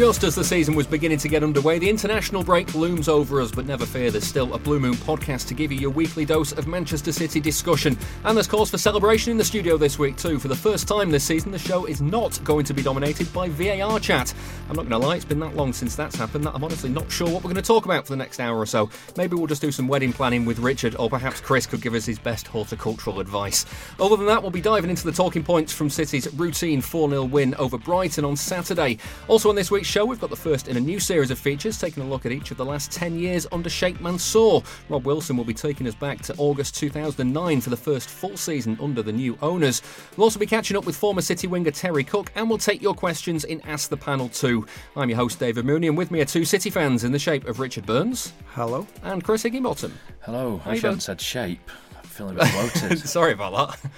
Just as the season was beginning to get underway, the international break looms over us, but never fear, there's still a Blue Moon podcast to give you your weekly dose of Manchester City discussion. And there's cause for celebration in the studio this week, too. For the first time this season, the show is not going to be dominated by VAR chat. I'm not going to lie, it's been that long since that's happened that I'm honestly not sure what we're going to talk about for the next hour or so. Maybe we'll just do some wedding planning with Richard, or perhaps Chris could give us his best horticultural advice. Other than that, we'll be diving into the talking points from City's routine 4 0 win over Brighton on Saturday. Also, on this week's show, we've got the first in a new series of features, taking a look at each of the last 10 years under Sheikh Mansour. Rob Wilson will be taking us back to August 2009 for the first full season under the new owners. We'll also be catching up with former City winger Terry Cooke, and we'll take your questions in Ask the Panel too. I'm your host, David Mooney, and with me are two City fans in the shape of Richard Burns. Hello. And Chris Higginbottom. Hello. How I you should have doing? said shape. I'm feeling a bit bloated. Sorry about that.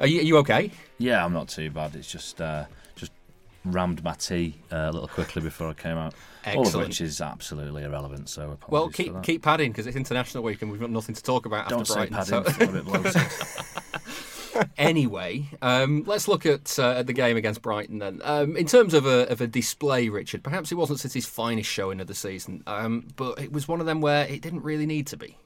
Are you, are you okay? yeah, I'm not too bad. It's just uh, just rammed my tea uh, a little quickly before I came out. All of which is absolutely irrelevant. So apologies Well, for keep that. keep padding because it's International Week and we've got nothing to talk about Don't after say Brighton. padding. so- I feel a bit bloated. anyway, um, let's look at, uh, at the game against Brighton then. Um, in terms of a, of a display, Richard, perhaps it wasn't City's finest showing of the season, um, but it was one of them where it didn't really need to be.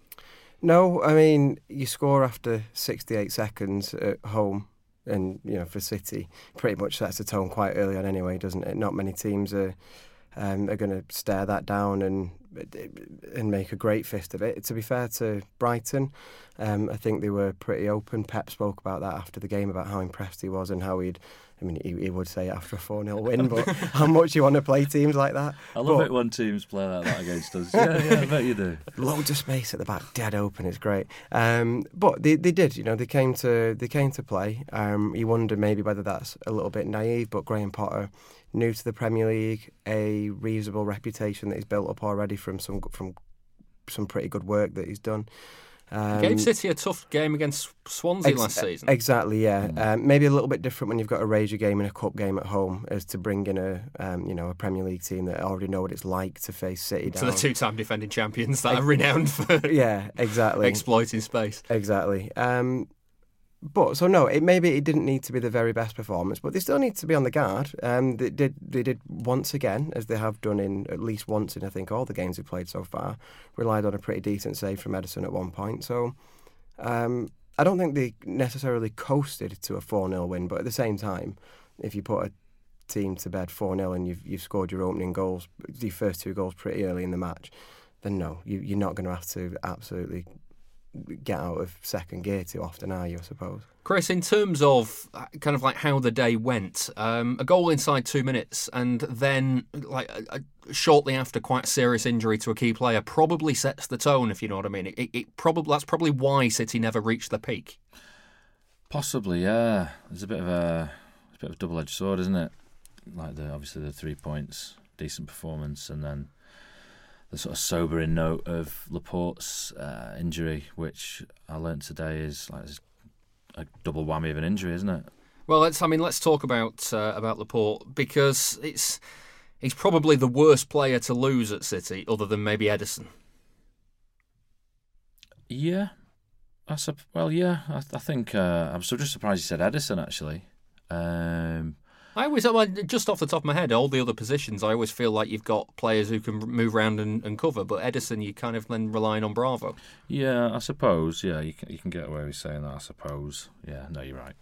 No, I mean you score after 68 seconds at home, and you know for City, pretty much sets the tone quite early on anyway, doesn't it? Not many teams are um, are going to stare that down and and make a great fist of it. To be fair to Brighton, um, I think they were pretty open. Pep spoke about that after the game about how impressed he was and how he'd. I mean, he, he would say after a 4 0 win, but how much you want to play teams like that. I love But- it when teams play like that against us. Yeah, yeah, I bet you do. loads of space at the back, dead open. It's great. Um, but they, they did, you know, they came to they came to play. Um, you wonder maybe whether that's a little bit naive, but Graham Potter, new to the Premier League, a reasonable reputation that he's built up already from some from some pretty good work that he's done. Um, Gave City a tough game against Swansea ex- last season. Exactly, yeah. Um, maybe a little bit different when you've got a Ranger game and a cup game at home, as to bring in a um, you know a Premier League team that already know what it's like to face City to down. the two-time defending champions that are renowned for yeah, exactly. exploiting space. Exactly. Um, but so no, it maybe it didn't need to be the very best performance, but they still need to be on the guard. Um, they did they did once again, as they have done in at least once in I think all the games we've played so far, relied on a pretty decent save from Ederson at one point. So um, I don't think they necessarily coasted to a four 0 win, but at the same time, if you put a team to bed four 0 and you've you've scored your opening goals, your first two goals pretty early in the match, then no, you, you're not going to have to absolutely get out of second gear too often, are you? I suppose. Chris, in terms of uh, kind of like how the day went, um, a goal inside two minutes, and then like uh, uh, shortly after, quite a serious injury to a key player, probably sets the tone. If you know what I mean, it, it probably that's probably why City never reached the peak. Possibly, yeah. There's a bit of a, a bit of a double-edged sword, isn't it? Like the obviously the three points, decent performance, and then the sort of sobering note of Laporte's uh, injury, which I learnt today is like a double whammy of an injury, isn't it? Well, let's. I mean, let's talk about uh, about Laporte because it's he's probably the worst player to lose at City, other than maybe Ederson. Yeah, I sup- well, yeah. I, I think uh, I'm so just surprised you said Ederson actually. Um, I always, just off the top of my head, all the other positions, I always feel like you've got players who can move around and, and cover. But Ederson, you kind of then relying on Bravo. yeah, I suppose. Yeah, you can you can get away with saying that. I suppose. Yeah, no, you're right.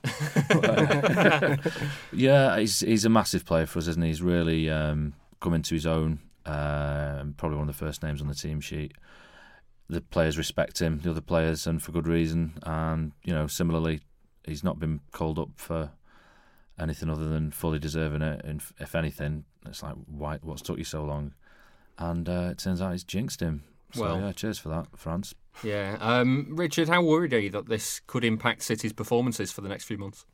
yeah, he's he's a massive player for us, isn't he? He's really um, come into his own. Um, probably one of the first names on the team sheet. The players respect him, the other players, and for good reason. And you know, similarly, he's not been called up for anything other than fully deserving it. And if- if anything, it's like, why? What's took you so long? And uh, it turns out he's jinxed him. So Well- yeah, cheers for that, France. Yeah, um, Richard, how worried are you that this could impact City's performances for the next few months?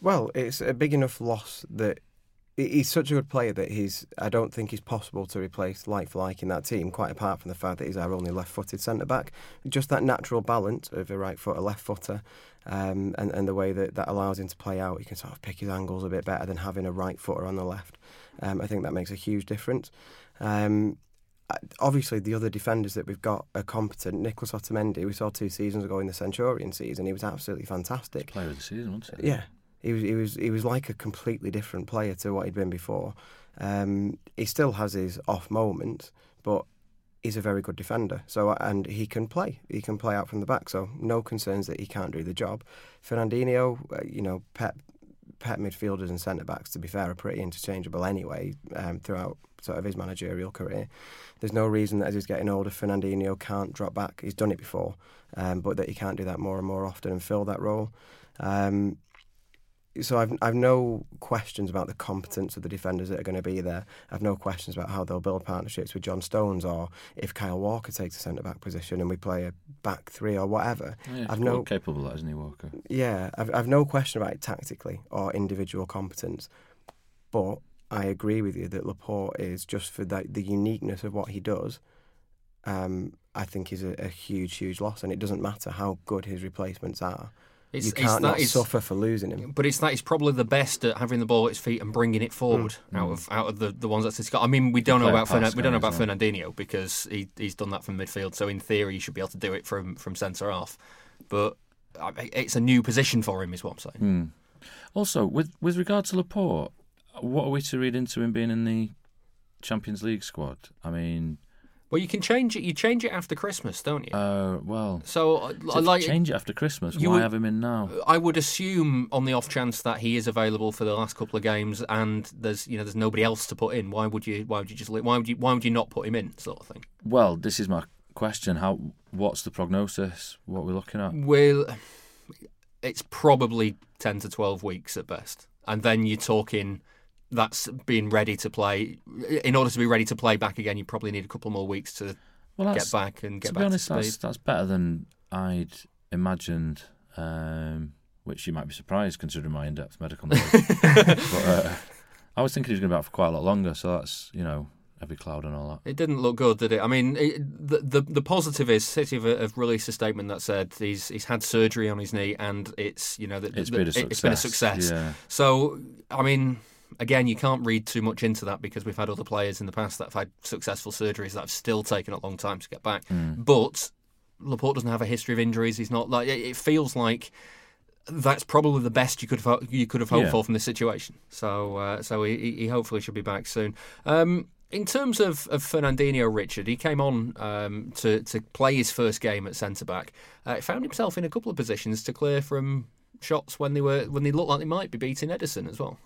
Well, it's a big enough loss that he's such a good player that he's. I don't think he's possible to replace like for like in that team. Quite apart from the fact that he's our only left-footed centre back, just that natural balance of a right foot, a left footer, um, and and the way that that allows him to play out. He can sort of pick his angles a bit better than having a right footer on the left. Um, I think that makes a huge difference. Um, obviously, the other defenders that we've got are competent. Nicholas Otamendi, we saw two seasons ago in the Centurion season, he was absolutely fantastic. Player of the season, wasn't he? Yeah, he was he was he was like a completely different player to what he'd been before. Um, he still has his off moments, but he's a very good defender. So and he can play. He can play out from the back. So no concerns that he can't do the job. Fernandinho, uh, you know, Pep Pep midfielders and centre backs, to be fair, are pretty interchangeable anyway um, throughout sort of his managerial career. There's no reason that as he's getting older, Fernandinho can't drop back. He's done it before, um, but that he can't do that more and more often and fill that role. Um, so I've I've no questions about the competence of the defenders that are going to be there. I've no questions about how they'll build partnerships with John Stones or if Kyle Walker takes a centre back position and we play a back three or whatever. Yeah, I've no capable of that, isn't he, Walker? yeah, I've I've no question about it tactically or individual competence, but I agree with you that Laporte is just for that the uniqueness of what he does. Um, I think is a, a huge, huge loss, and it doesn't matter how good his replacements are. It's, you can't that not suffer for losing him. But it's that he's probably the best at having the ball at his feet and bringing it forward out of out of the, the ones that's got. I mean, we don't know about pass we don't know about. Fernandinho because he he's done that from midfield. So in theory, he should be able to do it from from centre half. But it's a new position for him, is what I'm saying. Hmm. Also, with with regard to Laporte, what are we to read into him being in the Champions League squad? I mean, Well, you can change it. You change it after Christmas, don't you? uh, well, so I so like. change it after Christmas. Why would- have him in now? I would assume, on the off chance that he is available for the last couple of games, and there's you know there's nobody else to put in. Why would you? Why would you just? Why would you? Why would you not put him in? Sort of thing. Well, this is my question. How? What's the prognosis? What we're looking at? Well, it's probably 10 to 12 weeks at best. And then you're talking that's being ready to play. In order to be ready to play back again, you probably need a couple more weeks to Well, get back and get to back be honest, to speed. that's that's better than I'd imagined. Um, which you might be surprised considering my in-depth medical knowledge. but uh, I was thinking he was going to be out for quite a lot longer. So that's you know every cloud and all that. It didn't look good, did it? I mean, it, the, the the positive is City have, have released a statement that said he's he's had surgery on his knee and it's you know that It's that- been a success. it's been a success. Yeah. So I mean, again, you can't read too much into that because we've had other players in the past that have had successful surgeries that have still taken a long time to get back. Mm. But Laporte doesn't have a history of injuries. He's not like it feels like that's probably the best you could have you could have hoped Yeah. for from this situation. So uh, so he, he hopefully should be back soon. Um, in terms of, of Fernandinho, Richard, he came on um, to to play his first game at centre back. Uh, found himself in a couple of positions to clear from shots when they were when they looked like they might be beating Ederson as well.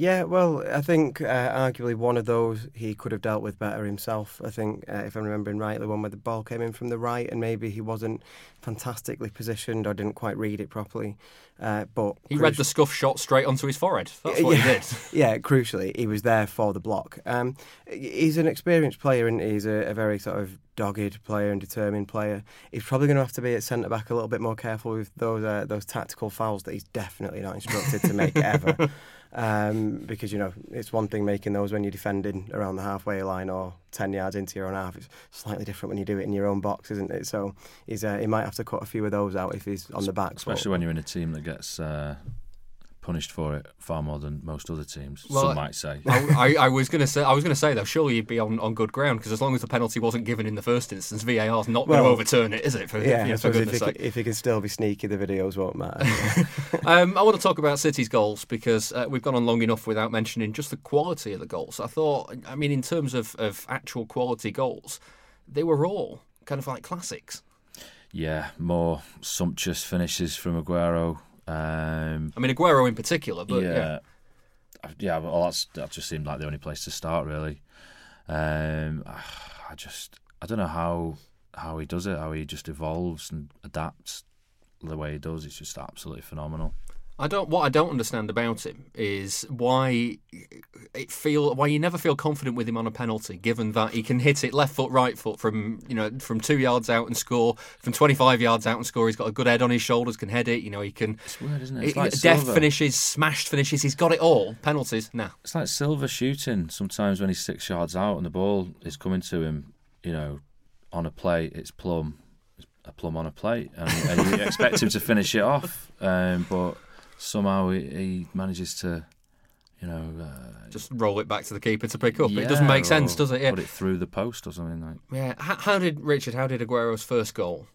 Yeah, well, I think uh, arguably one of those he could have dealt with better himself. I think, uh, if I'm remembering right, the one where the ball came in from the right and maybe he wasn't fantastically positioned or didn't quite read it properly. Uh, but He read the scuff shot straight onto his forehead. That's what yeah, he did. yeah, crucially, he was there for the block. Um, he's an experienced player and he's a, a very sort of dogged player and determined player. He's probably going to have to be at centre back a little bit more careful with those uh, those tactical fouls that he's definitely not instructed to make ever. Um, because you know it's one thing making those when you're defending around the halfway line or ten yards into your own half. It's slightly different when you do it in your own box, isn't it? So uh, he might have to cut a few of those out if he's on the back. Especially but- when you're in a team that gets uh, punished for it far more than most other teams. Well, some might say. I, I, I was going to say, I was going to say though, surely you'd be on, on good ground because as long as the penalty wasn't given in the first instance, VAR's not going to overturn it, is it? For, yeah, for, for suppose if goodness he, sake. can, if he can still be sneaky, the videos won't matter. um, I want to talk about City's goals because uh, we've gone on long enough without mentioning just the quality of the goals. I thought, I mean, in terms of, of actual quality goals, they were all kind of like classics. Yeah, more sumptuous finishes from Aguero. Um, I mean, Aguero in particular, but yeah. yeah, yeah. Well, that's that just seemed like the only place to start, really. Um, I just, I don't know how how he does it, how he just evolves and adapts the way he does. It's just absolutely phenomenal. I don't. What I don't understand about him is why it feel why you never feel confident with him on a penalty, given that he can hit it left foot, right foot from you know from two yards out and score, from twenty five yards out and score. He's got a good head on his shoulders, can head it. You know he can. It's weird, isn't it? It's like death Silva. finishes, smashed finishes. He's got it all. Penalties, nah. It's like Silva shooting. Sometimes when he's six yards out and the ball is coming to him, you know, on a plate, it's plum, it's a plum on a plate, and, and you expect him to finish it off, um, but somehow he, he manages to, you know, uh, Just roll it back to the keeper to pick up. yeah, it doesn't make sense, does it? Yeah. Put it through the post or something like. Yeah. How, how did Richard? How did Aguero's first goal,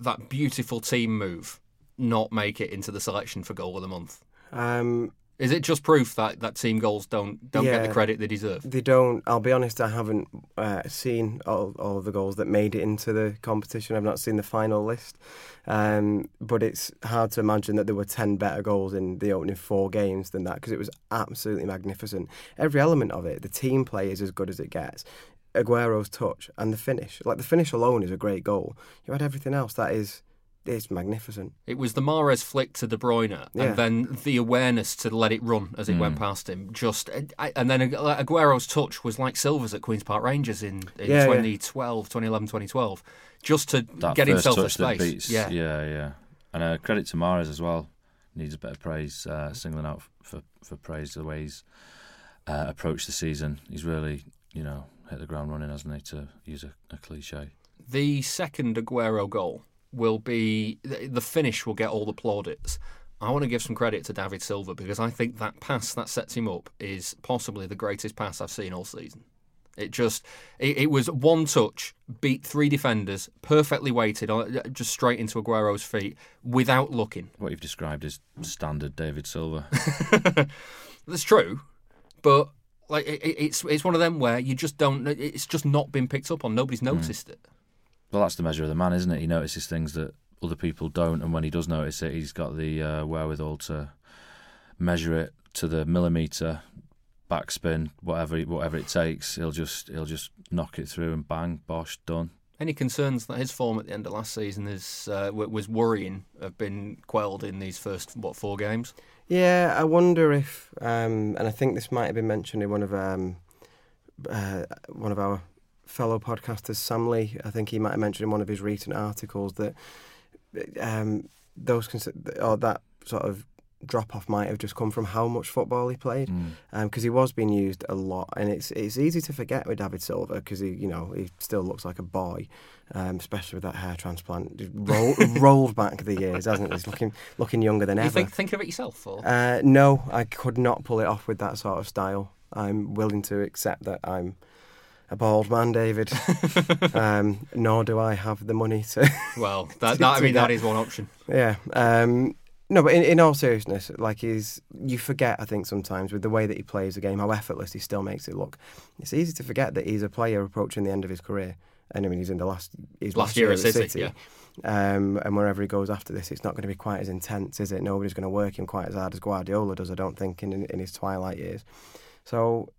that beautiful team move, not make it into the selection for goal of the month? Um, Is it just proof that, that team goals don't don't get the credit they deserve? they don't. I'll be honest. I haven't uh, seen all, all of the goals that made it into the competition. I've not seen the final list, um, but it's hard to imagine that there were ten better goals in the opening four games than that because it was absolutely magnificent. Every element of it, the team play is as good as it gets. Aguero's touch and the finish, like the finish alone, is a great goal. You had everything else that is, it's magnificent. It was the Mahrez flick to De Bruyne, Yeah. and then the awareness to let it run as it went past him. Just and then Aguero's touch was like Silver's at Queens Park Rangers in, in Yeah, yeah. 2012, 2011, 2012, just to That get first himself a touch that space. beats, yeah. yeah, yeah. And uh, credit to Mahrez as well. Needs a bit of praise, uh, singling out for for praise the way he's uh, approached the season. He's really, you know, hit the ground running, hasn't he? To use a, a cliche. The second Aguero goal will be the finish will get all the plaudits. I want to give some credit to David Silva because I think that pass that sets him up is possibly the greatest pass I've seen all season. It just it, it was one touch, beat three defenders, perfectly weighted, on- just straight into Aguero's feet without looking. What you've described is standard David Silva. That's true, but like it, it- it's it's one of them where you just don't. It's just not been picked up on. Nobody's hmm. noticed it. Well, that's the measure of the man, isn't it? He notices things that other people don't, and when he does notice it, he's got the uh, wherewithal to measure it to the millimeter, backspin, whatever whatever it takes. He'll just he'll just knock it through and bang, bosh, done. Any concerns that his form at the end of last season is uh, was worrying have been quelled in these first what four games? Yeah, I wonder if, um, and I think this might have been mentioned in one of um, uh, one of our fellow podcasters, Sam Lee. I think he might have mentioned in one of his recent articles that um, those consi- or that sort of drop off might have just come from how much football he played Mm. because he was being used a lot, and it's it's easy to forget with David Silva because he you know he still looks like a boy, um, especially with that hair transplant Just roll, rolled back the years, hasn't it? He's looking looking younger than You ever. think think of it yourself, Uh, no, I could not pull it off with that sort of style. I'm willing to accept that I'm a bald man, David. um, nor do I have the money to. well, that, that I mean that is one option. yeah. Um, no, but in, in all seriousness, like he's, you forget, I think sometimes with the way that he plays the game, how effortless he still makes it look. It's easy to forget that he's a player approaching the end of his career. And I mean, he's in the last his Last year at City, yeah. Um, and wherever he goes after this, it's not going to be quite as intense, is it? Nobody's going to work him quite as hard as Guardiola does, I don't think, in, in his twilight years. So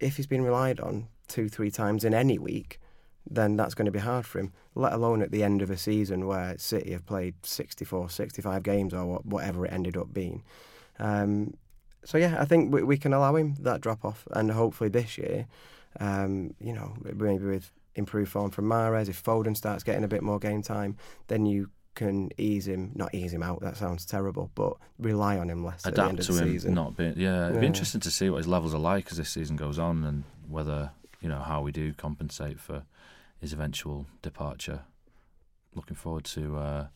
if he's been relied on two, three times in any week, then that's going to be hard for him, let alone at the end of a season where City have played 64, 65 games or whatever it ended up being. Um, so, yeah, I think we, we can allow him that drop off. And hopefully this year, um, you know, maybe with improved form from Mahrez, if Foden starts getting a bit more game time, then you can ease him, not ease him out, that sounds terrible, but rely on him less at the end adapt of to the him season. not be. yeah it'd Yeah. be interesting to see what his levels are like as this season goes on and whether you know how we do compensate for his eventual departure looking forward to uh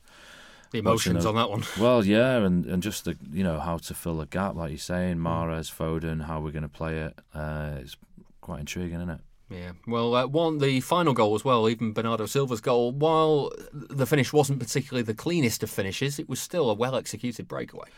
The Watching emotions those- on that one. well yeah and and just the you know how to fill the gap like you're saying Mm. Mahrez Foden how we're going to play it uh it's quite intriguing isn't it Yeah. Well, uh, one the final goal as well. Even Bernardo Silva's goal, while the finish wasn't particularly the cleanest of finishes, it was still a well executed breakaway.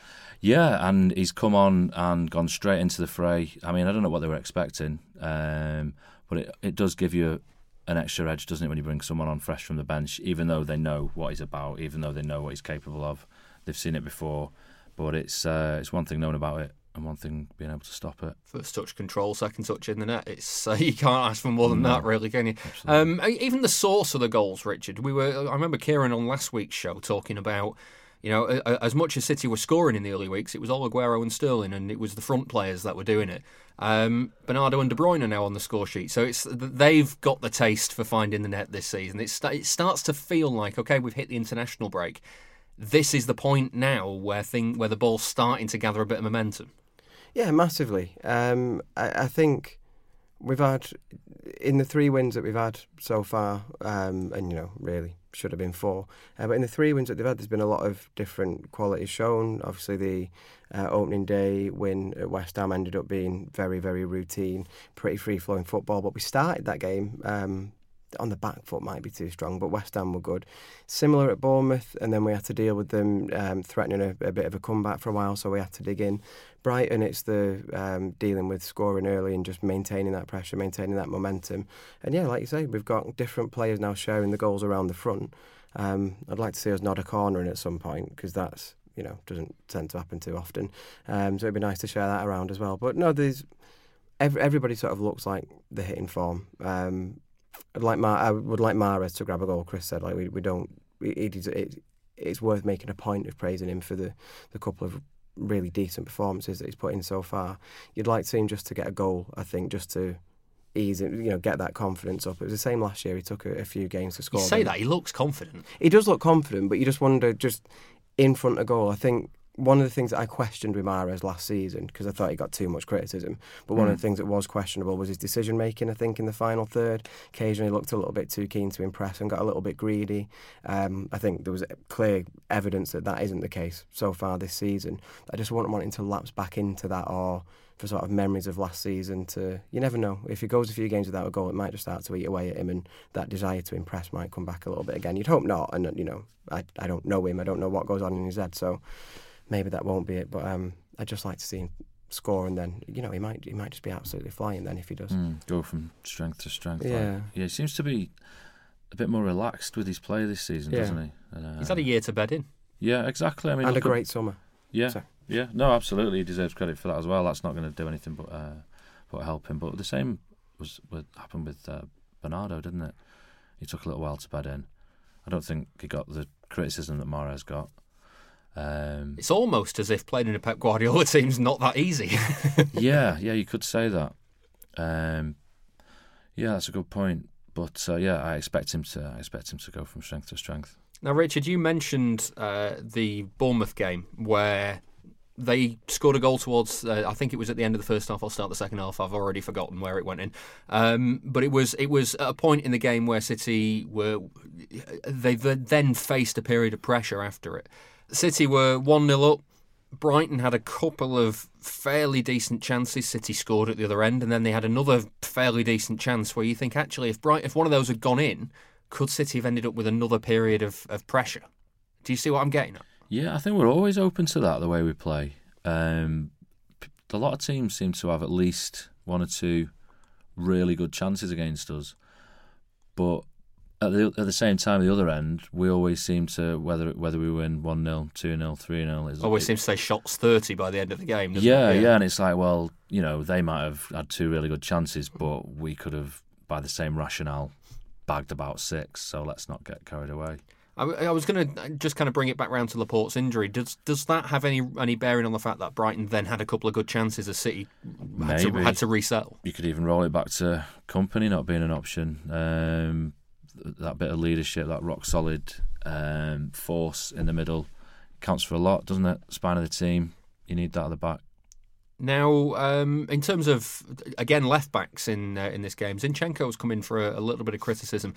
Yeah, and he's come on and gone straight into the fray. I mean, I don't know what they were expecting, um, but it, it does give you an extra edge, doesn't it, when you bring someone on fresh from the bench, even though they know what he's about, even though they know what he's capable of. They've seen it before, but it's uh, it's one thing knowing about it and one thing being able to stop it. First touch control, second touch in the net. It's uh, you can't ask for more than No. that, really, can you? Um, even the source of the goals, Richard. We were. I remember Kieran on last week's show talking about. You know, as much as City were scoring in the early weeks, it was all Aguero and Sterling, and it was the front players that were doing it. Um, Bernardo and De Bruyne are now on the score sheet, so it's they've got the taste for finding the net this season. It, it starts to feel like okay, we've hit the international break. This is the point now where thing where the ball's starting to gather a bit of momentum. Yeah, massively. Um, I, I think we've had in the three wins that we've had so far, um, and you know, really should have been four. Uh, but in the three wins that they've had, there's been a lot of different qualities shown. Obviously, the uh, opening day win at West Ham ended up being very, very routine, pretty free flowing football. But we started that game um, on the back foot might be too strong, but West Ham were good. Similar at Bournemouth, and then we had to deal with them um, threatening a, a, bit of a comeback for a while, so we had to dig in. Brighton, it's the um, dealing with scoring early and just maintaining that pressure, maintaining that momentum. And yeah, like you say, we've got different players now sharing the goals around the front. Um, I'd like to see us nod a corner in at some point because that's you know doesn't tend to happen too often. Um, so it'd be nice to share that around as well. But no, there's every, everybody sort of looks like they're hitting form. Um, I'd like Mar- I would like Mahrez to grab a goal. Chris said like we, we don't. It, it, it, it's worth making a point of praising him for the, the couple of really decent performances that he's put in so far. You'd like to see him just to get a goal. I think just to ease it, you know, get that confidence up. It was the same last year. He took a, a few games to score. You say them. that he looks confident. He does look confident, but you just wonder just in front of goal. I think one of the things that I questioned with Mahrez last season because I thought he got too much criticism. But one mm. of the things that was questionable was his decision making. I think in the final third, occasionally looked a little bit too keen to impress and got a little bit greedy. Um, I think there was clear evidence that that isn't the case so far this season. I just wasn't wanting to lapse back into that or for sort of memories of last season to you never know if he goes a few games without a goal it might just start to eat away at him and that desire to impress might come back a little bit again you'd hope not and you know I, I don't know him I don't know what goes on in his head so maybe that won't be it. But um, I'd just like to see him score, and then you know he might he might just be absolutely flying then if he does. Mm, go from strength to strength. Yeah, like, yeah. He seems to be a bit more relaxed with his play this season, yeah. doesn't he? And, uh, He's had a year to bed in. Yeah, exactly. I mean, and a great summer. Yeah, so. yeah. No, absolutely. He deserves credit for that as well. That's not going to do anything but uh, but help him. But the same was what happened with uh, Bernardo, didn't it? He took a little while to bed in. I don't think he got the criticism that Mahrez got. Um, it's almost as if playing in a Pep Guardiola team's not that easy. yeah, yeah, you could say that. Um, yeah, that's a good point. But uh, yeah, I expect him to. I expect him to go from strength to strength. Now, Richard, you mentioned uh, the Bournemouth game where they scored a goal towards. Uh, I think it was at the end of the first half. I'll start the second half. I've already forgotten where it went in. Um, but it was it was at a point in the game where City were they then faced a period of pressure after it. City were 1 0 up. Brighton had a couple of fairly decent chances. City scored at the other end, and then they had another fairly decent chance where you think, actually, if Bright, if one of those had gone in, could City have ended up with another period of, of pressure? Do you see what I'm getting at? Yeah, I think we're always open to that, the way we play. Um, a lot of teams seem to have at least one or two really good chances against us. But at the at the same time, the other end, we always seem to whether whether we win one 0 two 0 three 0 always seems to say shots thirty by the end of the game. Yeah, yeah, yeah, and it's like, well, you know, they might have had two really good chances, but we could have, by the same rationale, bagged about six. So let's not get carried away. I, I was going to just kind of bring it back round to Laporte's injury. Does does that have any any bearing on the fact that Brighton then had a couple of good chances as City had to, had to resell? You could even roll it back to Kompany not being an option. Um, that bit of leadership, that rock solid um, force in the middle counts for a lot, doesn't it? Spine of the team, you need that at the back. Now, um, in terms of again left backs in uh, in this game, Zinchenko's come in for a, a little bit of criticism,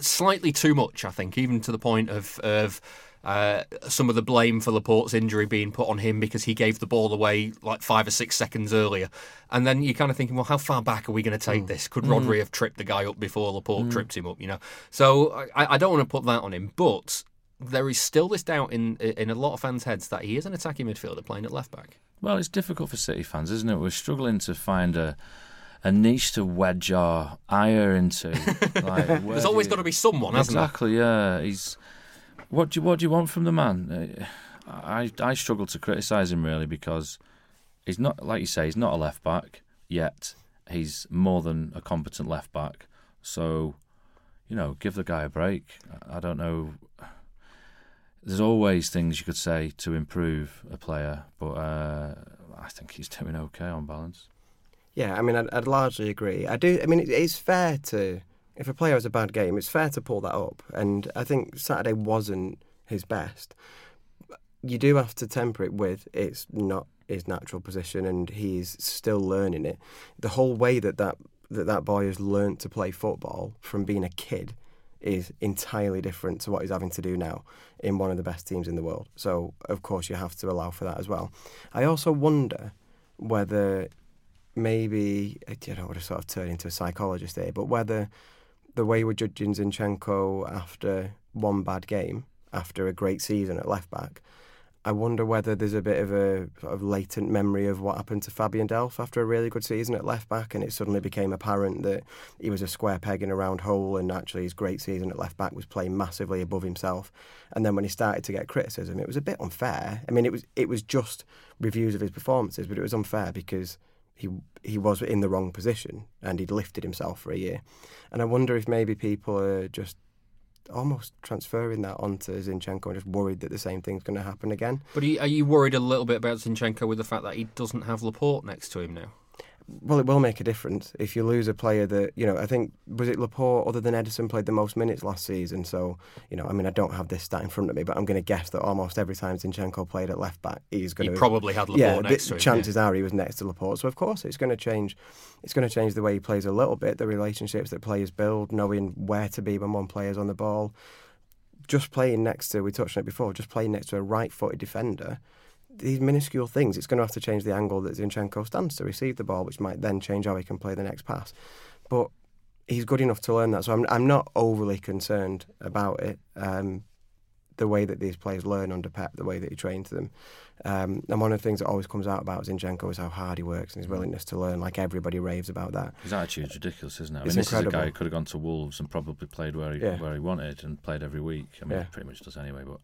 slightly too much, I think, even to the point of of uh, some of the blame for Laporte's injury being put on him because he gave the ball away like five or six seconds earlier. And then you're kind of thinking, well, how far back are we going to take mm. this? Could Rodri mm. have tripped the guy up before Laporte mm. tripped him up? You know, so I, I don't want to put that on him, but there is still this doubt in in a lot of fans' heads that he is an attacking midfielder playing at left back. Well, it's difficult for City fans, isn't it? We're struggling to find a a niche to wedge our ire into. Like, There's always you... got to be someone, hasn't it? exactly, yeah. He's what do you, what do you want from the man? Uh, I I struggle to criticise him really because he's not like you say he's not a left back yet. He's more than a competent left back. So, you know, give the guy a break. I don't know. there's always things you could say to improve a player, but uh, I think he's doing okay on balance. Yeah, I mean, I'd, I'd largely agree. I do. I mean, it, it's fair to if a player has a bad game, it's fair to pull that up. And I think Saturday wasn't his best. You do have to temper it with it's not his natural position, and he's still learning it. The whole way that that that, that boy has learnt to play football from being a kid is entirely different to what he's having to do now in one of the best teams in the world. So, of course, you have to allow for that as well. I also wonder whether maybe, I don't would have sort of turned into a psychologist here, but whether the way we're judging Zinchenko after one bad game, after a great season at left back, I wonder whether there's a bit of a sort of latent memory of what happened to Fabian Delph after a really good season at left back, and it suddenly became apparent that he was a square peg in a round hole, and actually his great season at left back was playing massively above himself. And then when he started to get criticism, it was a bit unfair. I mean, it was it was just reviews of his performances, but it was unfair because he he was in the wrong position and he'd lifted himself for a year. And I wonder if maybe people are just almost transferring that onto Zinchenko and just worried that the same thing's going to happen again. But are you, are you worried a little bit about Zinchenko with the fact that he doesn't have Laporte next to him now? Well, it will make a difference if you lose a player that you know. I think was it Laporte other than Ederson played the most minutes last season. So you know, I mean, I don't have this stat in front of me, but I'm going to guess that almost every time Zinchenko played at left back, he's going he to probably had Laporte yeah, next the, to him. Chances yeah. are he was next to Laporte. So of course it's going to change. It's going to change the way he plays a little bit, the relationships that players build, knowing where to be when one player's on the ball. Just playing next to we touched on it before. Just playing next to a right-footed defender these minuscule things, it's going to have to change the angle that Zinchenko stands to receive the ball, which might then change how he can play the next pass. But he's good enough to learn that, so I'm I'm not overly concerned about it. Um, the way that these players learn under Pep, the way that he trains them, um, and one of the things that always comes out about Zinchenko is how hard he works and his willingness to learn. Like everybody raves about that. His attitude's ridiculous, isn't it? I It's mean, this incredible. is a guy who could have gone to Wolves and probably played where he Yeah. where he wanted and played every week. I mean, Yeah. he pretty much does anyway, but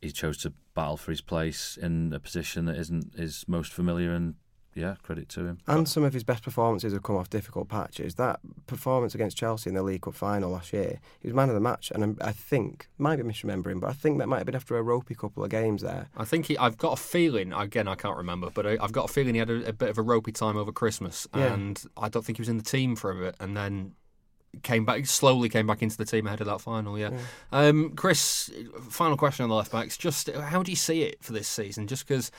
he chose to battle for his place in a position that isn't his most familiar and yeah, credit to him. And some of his best performances have come off difficult patches. That performance against Chelsea in the League Cup final last year, he was man of the match, and I'm- think might be misremembering, but I think that might have been after a ropey couple of games there. I think he, I've got a feeling. Again, I can't remember, but I, I've got a feeling he had a, a bit of a ropey time over Christmas, Yeah. and I don't think he was in the team for a bit, and then came back slowly came back into the team ahead of that final. Yeah, Um, Chris. Final question on the left backs. Just how do you see it for this season? Just because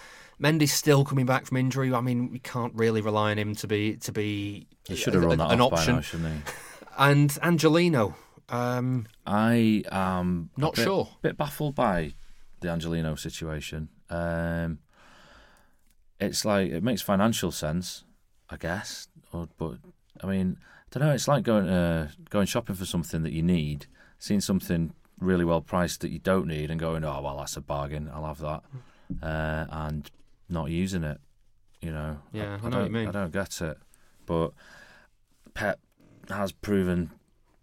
Mendy's still coming back from injury, I mean, we can't really rely on him to be to be He should have a- run that an off option. by now, shouldn't he? And Angelino. Um, I am a Not bit, sure. bit baffled by the Angelino situation. Um, it's like it makes financial sense, I guess, or, but I mean, I don't know. It's like going uh, going shopping for something that you need, seeing something really well priced that you don't need, and going, "Oh well, that's a bargain. I'll have that," uh, and not using it. You know, Yeah, I know what you mean. I don't get it, but Pep has proven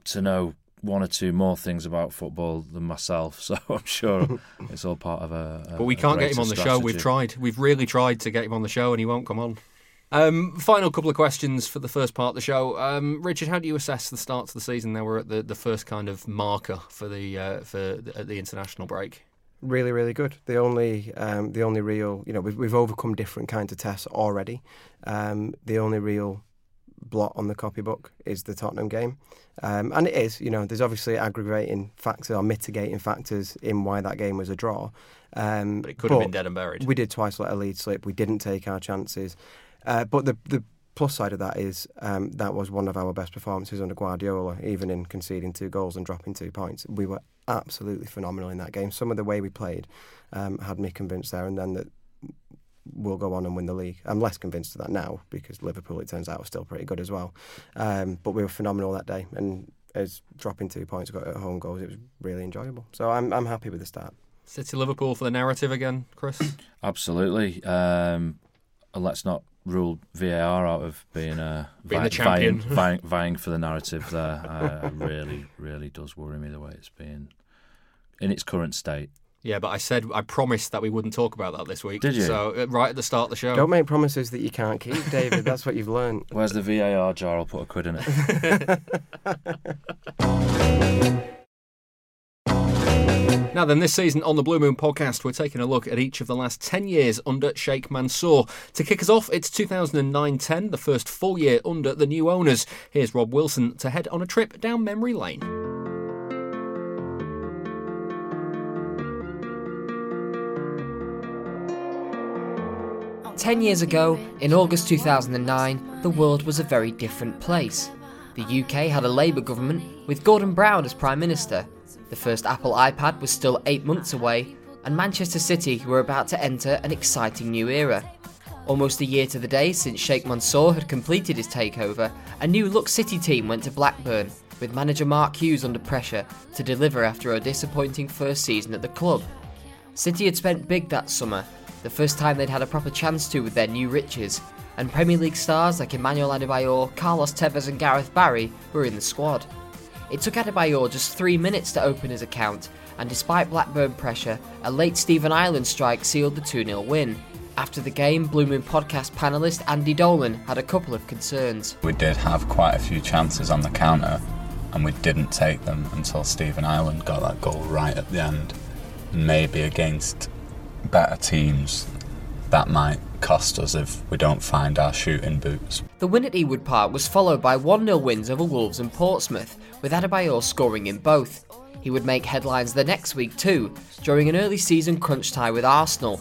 to know one or two more things about football than myself, so I'm sure it's all part of a. a But we can't get him on the show. We've tried. We've really tried to get him on the show, and he won't come on. Um, final couple of questions for the first part of the show. Um, Richard, how do you assess the start to the season? They we're at the, the first kind of marker for the uh, for the, at the international break. Really, really good. The only, um, the only real, you know, we've we've overcome different kinds of tests already. Um, the only real blot on the copybook is the Tottenham game, um, and it is. You know, there's obviously aggravating factors or mitigating factors in why that game was a draw. Um, But it could have been dead and buried. We did twice let a lead slip. We didn't take our chances. Uh, but the the plus side of that is um, that was one of our best performances under Guardiola, even in conceding two goals and dropping two points. We were absolutely phenomenal in that game. Some of the way we played um, had me convinced there, and then that we'll go on and win the league. I'm less convinced of that now because Liverpool, it turns out, was still pretty good as well. Um, but we were phenomenal that day, and as dropping two points got at home goals, it was really enjoyable. So I'm I'm happy with the start. City Liverpool for the narrative again, Chris. Absolutely. Um, let's not rule VAR out of being a Being the champion. vying, vying, vying for the narrative. There, uh, really, really does worry me the way it's been in its current state. yeah, but I said I promised that we wouldn't talk about that this week. Did you? So uh, right at the start of the show. Don't make promises that you can't keep, David. That's what you've learned. Where's the VAR jar? I'll put a quid in it. Now, then, this season on the Blue Moon podcast, we're taking a look at each of the last 10 years under Sheikh Mansour. To kick us off, it's 2009 10, the first full year under the new owners. Here's Rob Wilson to head on a trip down memory lane. Ten years ago, in August 2009, the world was a very different place. The UK had a Labour government with Gordon Brown as Prime Minister. The first Apple iPad was still eight months away, and Manchester City were about to enter an exciting new era. Almost a year to the day since Sheikh Mansour had completed his takeover, a new look City team went to Blackburn, with manager Mark Hughes under pressure to deliver after a disappointing first season at the club. City had spent big that summer, the first time they'd had a proper chance to with their new riches, and Premier League stars like Emmanuel Adebayor, Carlos Tevez, and Gareth Barry were in the squad. It took Adebayor just three minutes to open his account, and despite Blackburn pressure, a late Stephen Ireland strike sealed the 2 0 win. After the game, Moon podcast panellist Andy Dolan had a couple of concerns. We did have quite a few chances on the counter, and we didn't take them until Stephen Ireland got that goal right at the end. Maybe against better teams, that might cost us if we don't find our shooting boots. The win at Ewood Park was followed by 1 0 wins over Wolves and Portsmouth, with Adebayor scoring in both. He would make headlines the next week too, during an early season crunch tie with Arsenal.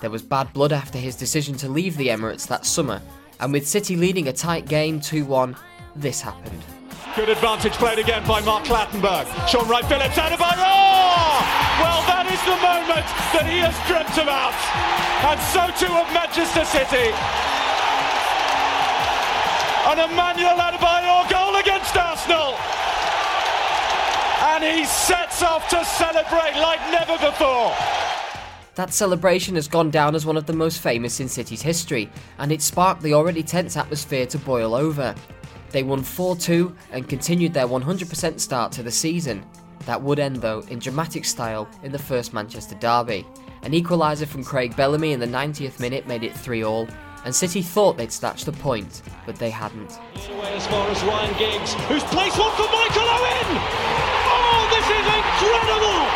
There was bad blood after his decision to leave the Emirates that summer, and with City leading a tight game 2 1, this happened. Good advantage played again by Mark Clattenburg. Shaun Wright-Phillips, Adebayor! Well, that is the moment that he has dreamt about. And so too of Manchester City. An Emmanuel Adebayor goal against Arsenal. And he sets off to celebrate like never before. That celebration has gone down as one of the most famous in City's history, and it sparked the already tense atmosphere to boil over. They won 4 2 and continued their 100% start to the season. That would end, though, in dramatic style in the first Manchester derby. An equaliser from Craig Bellamy in the 90th minute made it 3 all, and City thought they'd snatched the point, but they hadn't. As far as Ryan Giggs, who's placed one for Michael Owen! Oh, this is incredible!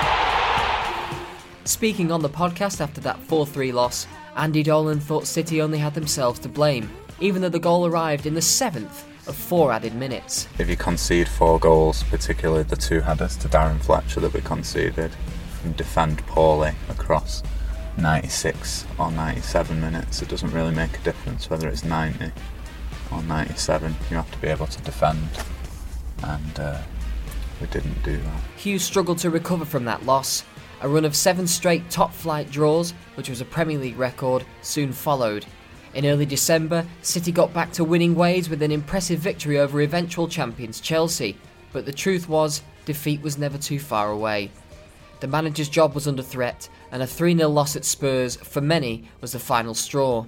Speaking on the podcast after that 4 3 loss, Andy Dolan thought City only had themselves to blame, even though the goal arrived in the seventh of four added minutes. If you concede four goals, particularly the two headers to Darren Fletcher that we conceded, and defend poorly across 96 or 97 minutes, it doesn't really make a difference whether it's 90 or 97. You have to be able to defend, and uh, we didn't do that. Hughes struggled to recover from that loss. A run of seven straight top flight draws, which was a Premier League record, soon followed. In early December, City got back to winning ways with an impressive victory over eventual champions Chelsea, but the truth was, defeat was never too far away. The manager's job was under threat, and a 3 0 loss at Spurs, for many, was the final straw.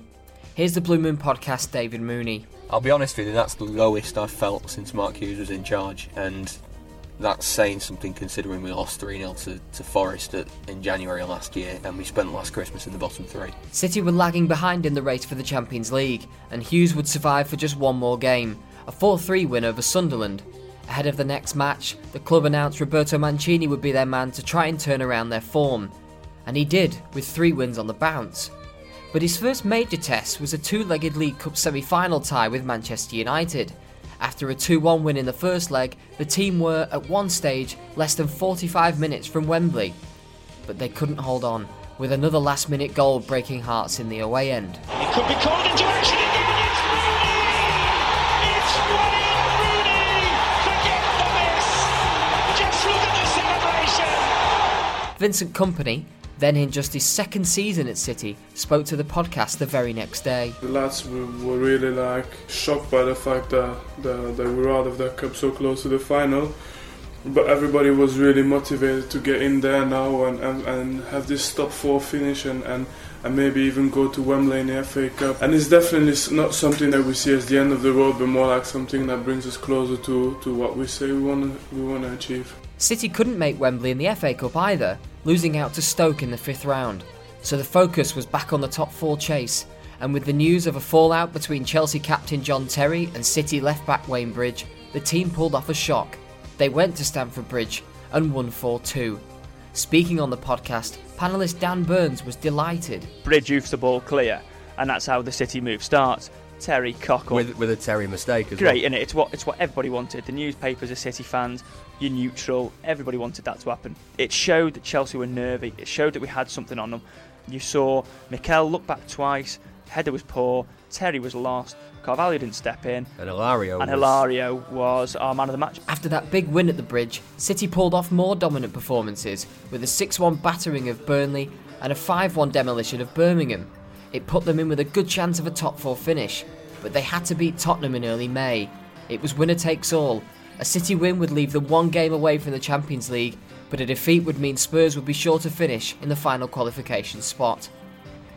Here's the Blue Moon podcast, David Mooney. I'll be honest with you, that's the lowest I've felt since Mark Hughes was in charge, and that's saying something considering we lost 3 0 to, to Forest at, in January last year and we spent last Christmas in the bottom three. City were lagging behind in the race for the Champions League, and Hughes would survive for just one more game a 4 3 win over Sunderland. Ahead of the next match, the club announced Roberto Mancini would be their man to try and turn around their form. And he did, with three wins on the bounce. But his first major test was a two legged League Cup semi final tie with Manchester United. After a 2 1 win in the first leg, the team were, at one stage, less than 45 minutes from Wembley. But they couldn't hold on, with another last minute goal breaking hearts in the away end. It could be called into action again. It's Rooney! It's Wayne Rooney! Forget the miss! Just look at the celebration! Vincent Kompany, then in just his second season at City, spoke to the podcast the very next day. The lads were, were really like shocked by the fact that, that, that we were out of the cup so close to the final. But everybody was really motivated to get in there now and, and, and have this top four finish and, and, and maybe even go to Wembley in the FA Cup. And it's definitely not something that we see as the end of the road, but more like something that brings us closer to, to what we say we want to we want to achieve. City couldn't make Wembley in the FA Cup either, losing out to Stoke in the fifth round. So the focus was back on the top four chase, and with the news of a fallout between Chelsea captain John Terry and City left back Wayne Bridge, the team pulled off a shock. They went to Stamford Bridge and won 4 2. Speaking on the podcast, panellist Dan Burns was delighted. Bridge oofs the ball clear, and that's how the City move starts. Terry Cockle. With, with a Terry mistake as Great, well. isn't it? It's what, it's what everybody wanted. The newspapers are City fans, you're neutral, everybody wanted that to happen. It showed that Chelsea were nervy, it showed that we had something on them. You saw Mikel look back twice, header was poor, Terry was lost, Carvalho didn't step in, And Hilario and was- Hilario was our man of the match. After that big win at the bridge, City pulled off more dominant performances with a 6 1 battering of Burnley and a 5 1 demolition of Birmingham. It put them in with a good chance of a top 4 finish, but they had to beat Tottenham in early May. It was winner takes all. A City win would leave them one game away from the Champions League, but a defeat would mean Spurs would be sure to finish in the final qualification spot.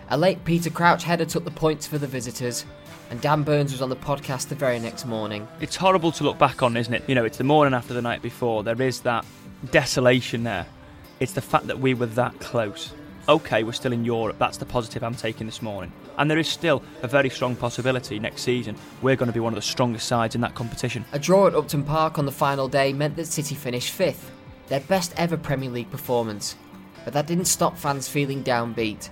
A late Peter Crouch header took the points for the visitors, and Dan Burns was on the podcast the very next morning. It's horrible to look back on, isn't it? You know, it's the morning after the night before. There is that desolation there. It's the fact that we were that close. Okay, we're still in Europe. That's the positive I'm taking this morning. And there is still a very strong possibility next season we're going to be one of the strongest sides in that competition. A draw at Upton Park on the final day meant that City finished fifth, their best ever Premier League performance. But that didn't stop fans feeling downbeat.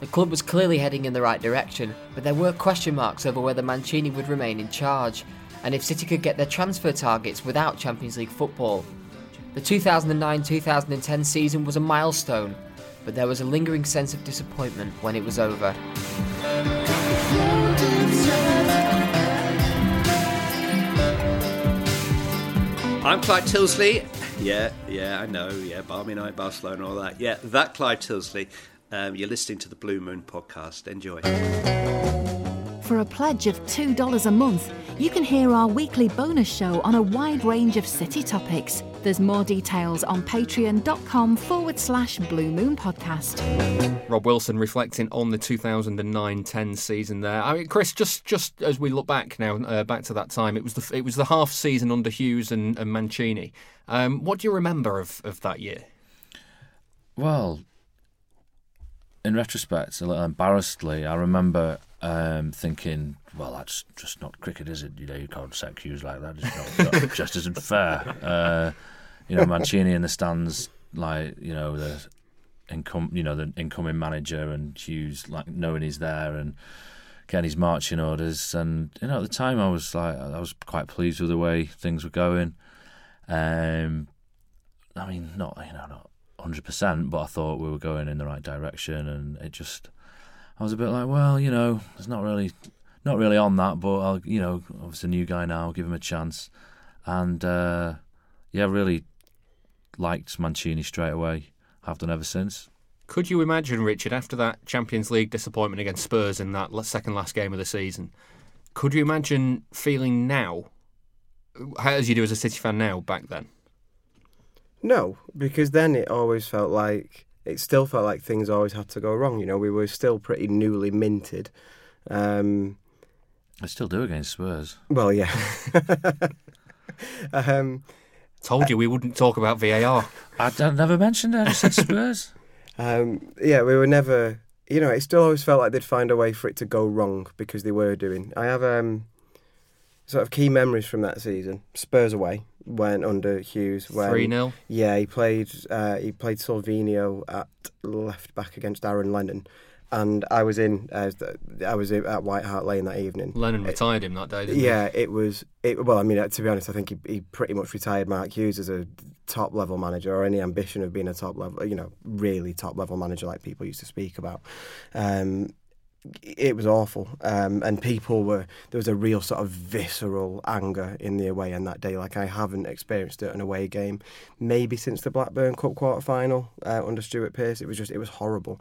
The club was clearly heading in the right direction, but there were question marks over whether Mancini would remain in charge, and if City could get their transfer targets without Champions League football. The 2009 2010 season was a milestone, but there was a lingering sense of disappointment when it was over. I'm Clyde Tilsley. Yeah, yeah, I know. Yeah, Barmy Night, Barcelona, all that. Yeah, that Clyde Tilsley. Um, you're listening to the Blue Moon podcast. Enjoy. For a pledge of $2 a month, you can hear our weekly bonus show on a wide range of city topics. There's more details on patreon.com forward slash Blue Moon Podcast. Rob Wilson reflecting on the 2009-10 season there. I mean, Chris, just just as we look back now, uh, back to that time, it was the it was the half season under Hughes and, and Mancini. Um, what do you remember of, of that year? Well, in retrospect, a little embarrassedly, I remember um, thinking, well, that's just not cricket, is it? You know, you can't set cues like that. It's not, not- just isn't fair. Uh, you know, Mancini in the stands, like you know the income, you know the incoming manager, and Hughes like knowing he's there and getting his marching orders. And you know, at the time, I was like, I was quite pleased with the way things were going. Um, I mean, not you know, not hundred percent, but I thought we were going in the right direction, and it just, I was a bit like, well, you know, it's not really, not really on that, but I'll, you know, obviously a new guy now, I'll give him a chance, and uh, yeah, really liked Mancini straight away. Have done ever since. Could you imagine, Richard, after that Champions League disappointment against Spurs in that second last game of the season, could you imagine feeling now, how as you do as a City fan now, back then? No, because then it always felt like it still felt like things always had to go wrong. You know, we were still pretty newly minted. Um, I still do against Spurs. well, yeah. um, Told you we wouldn't talk about VAR. I, I never mentioned it. I just said Spurs. um, yeah, we were never. You know, it still always felt like they'd find a way for it to go wrong because they were doing. I have um, sort of key memories from that season. Spurs away went under Hughes. 3-0? Yeah, he played. Uh, he played Sylvinho at left back against Aaron Lennon, and I was in. Uh, I was at White Hart Lane that evening. Lennon retired him that day, didn't he? Yeah, it was. It, well, I mean, uh, to be honest, I think he, he pretty much retired Mark Hughes as a top level manager or any ambition of being a top level, you know, really top level manager like people used to speak about. Um, it was awful, um, and people were. There was a real sort of visceral anger in the away end that day, like I haven't experienced it in an away game, maybe since the Blackburn Cup quarter final uh, under Stuart Pearce. It was just, it was horrible.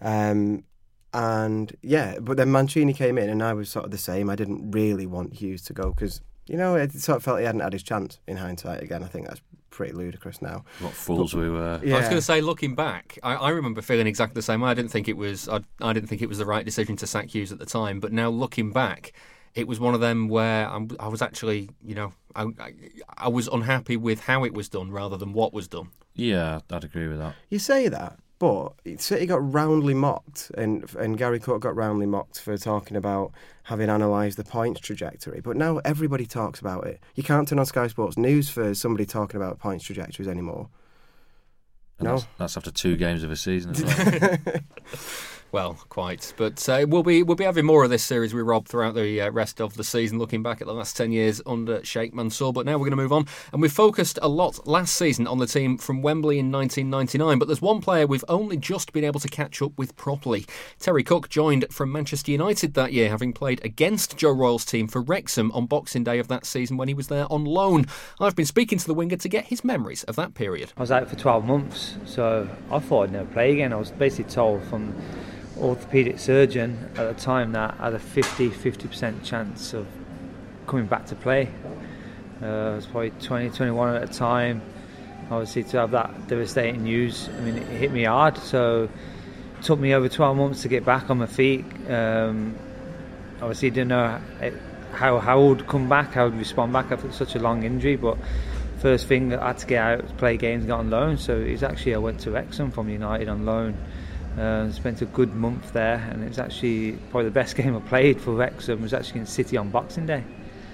Um, and yeah, but then Mancini came in, and I was sort of the same. I didn't really want Hughes to go because you know it sort of felt he hadn't had his chance in hindsight. Again, I think that's pretty ludicrous now. What fools we were. Yeah. I was going to say, looking back, I, I remember feeling exactly the same. way. I didn't think it was. I, I didn't think it was the right decision to sack Hughes at the time. But now looking back, it was one of them where I'm, I was actually, you know, I, I, I was unhappy with how it was done rather than what was done. Yeah, I'd agree with that. You say that, but City got roundly mocked, and and Garry Cook got roundly mocked for talking about having analysed the points trajectory. But now everybody talks about it. You can't turn on Sky Sports News for somebody talking about points trajectories anymore. And No. that's, that's after two games of a season as well. Well, quite. But uh, we'll be we'll be having more of this series with Rob throughout the uh, rest of the season, looking back at the last ten years under Sheikh Mansour. But now we're going to move on, and we focused a lot last season on the team from Wembley in 1999. But there's one player we've only just been able to catch up with properly. Terry Cooke joined from Manchester United that year, having played against Joe Royle's team for Wrexham on Boxing Day of that season when he was there on loan. I've been speaking to the winger to get his memories of that period. I was out for 12 months, so I thought I'd never play again. I was basically told from orthopedic surgeon at the time that had a 50 50% chance of coming back to play. Uh, I was probably 20, 21 at the time. Obviously, to have that devastating news, I mean, it hit me hard. So, it took me over 12 months to get back on my feet. Um, obviously, didn't know how how I would come back, how I would respond back after such a long injury. But first thing that I had to get out play games, got on loan. So it was actually I went to Wrexham from United on loan. Uh, spent a good month there, and it was actually probably the best game I played for Wrexham. Was actually in City on Boxing Day.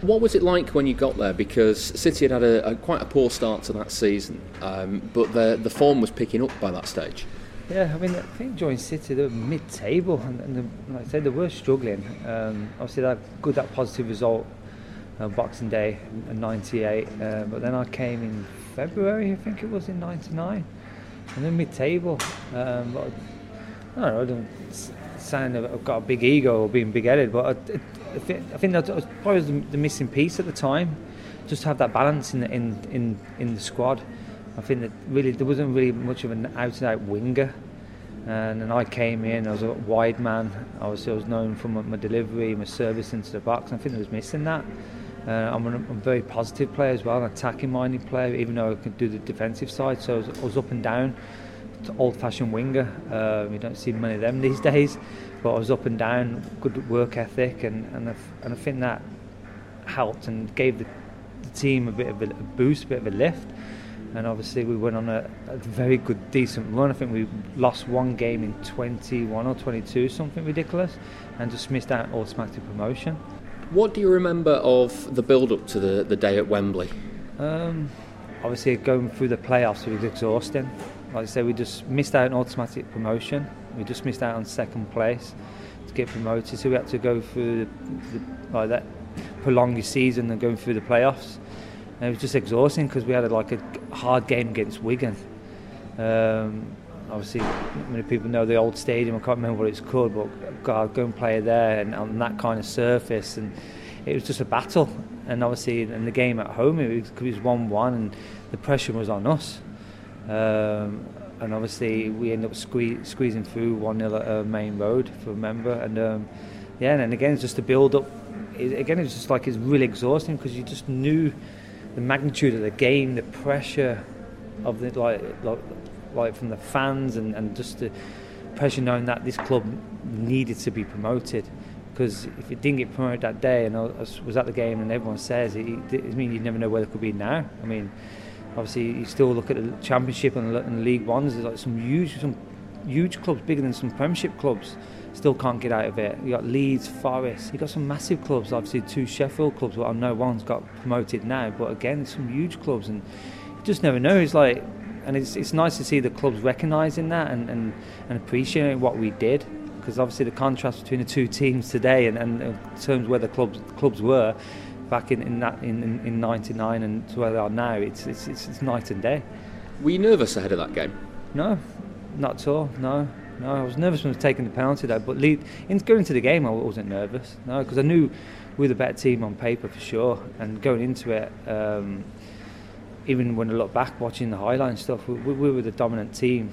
What was it like when you got there? Because City had had a, a quite a poor start to that season, um, but the the form was picking up by that stage. Yeah, I mean, I think joined City, they were mid-table, and, and the, like I said, they were struggling. Um, obviously, that good, that positive result, on Boxing Day in '98. Uh, but then I came in February, I think it was in '99, and then mid-table. Um, but I don't know, I don't sound I've got a big ego or being big-headed, but I, I, think, that was probably the, missing piece at the time, just to have that balance in the, in, in, in the squad. I think that really there wasn't really much of an out-and-out winger, and then I came in. I was a wide man. Obviously, I was known for my, my delivery, my service into the box. I think I was missing that. Uh, I'm, a, I'm a very positive player as well, an attacking-minded player, even though I can do the defensive side. So I was, I was up and down, old-fashioned winger. Uh, you don't see many of them these days, but I was up and down, good work ethic, and and I, and I think that helped and gave the, the team a bit of a, a boost, a bit of a lift. And obviously, we went on a, a very good, decent run. I think we lost one game in 21 or 22, something ridiculous, and just missed out automatic promotion. What do you remember of the build-up to the, the day at Wembley? Um, obviously, going through the playoffs was exhausting. Like I said, we just missed out on automatic promotion. We just missed out on second place to get promoted. So we had to go through the, the, like that, prolong your season and going through the playoffs. And it was just exhausting because we had like a hard game against Wigan. Um, obviously, many people know the old stadium. I can't remember what it's called, but God, go and play there and on that kind of surface, and it was just a battle. And obviously, in the game at home, it was, 'cause it was one-one, and the pressure was on us. Um, and obviously, we end up sque- squeezing through one 0 at uh, Maine Road, if I remember. And um, yeah, and then again, it's just the build-up. It, again, it's just like it's really exhausting because you just knew the magnitude of the game, the pressure of the like, like, like from the fans, and, and just the pressure knowing that this club needed to be promoted. Because if it didn't get promoted that day, and I was, at the game, and everyone says it, it, it means you never know where they could be now. I mean, obviously you still look at the Championship and, the- League Ones. There's like some huge, some huge clubs, bigger than some Premiership clubs, still can't get out of it. You got Leeds, Forest. You got some massive clubs. Obviously, two Sheffield clubs. Well, I know one's got promoted now, but again, some huge clubs, and you just never know. It's like, and it's it's nice to see the clubs recognising that and, and, and appreciating what we did. Because obviously the contrast between the two teams today and, and in terms where the clubs clubs were back in, in that in, in, in 99 and to where they are now, it's, it's, it's, it's night and day. Were you nervous ahead of that game? No, not at all. No, no. I was nervous when I was taking the penalty though, but lead, in going into the game, I wasn't nervous. No, because I knew we were the better team on paper for sure. And going into it, um, even when I look back, watching the highlight and stuff, we, we, we were the dominant team.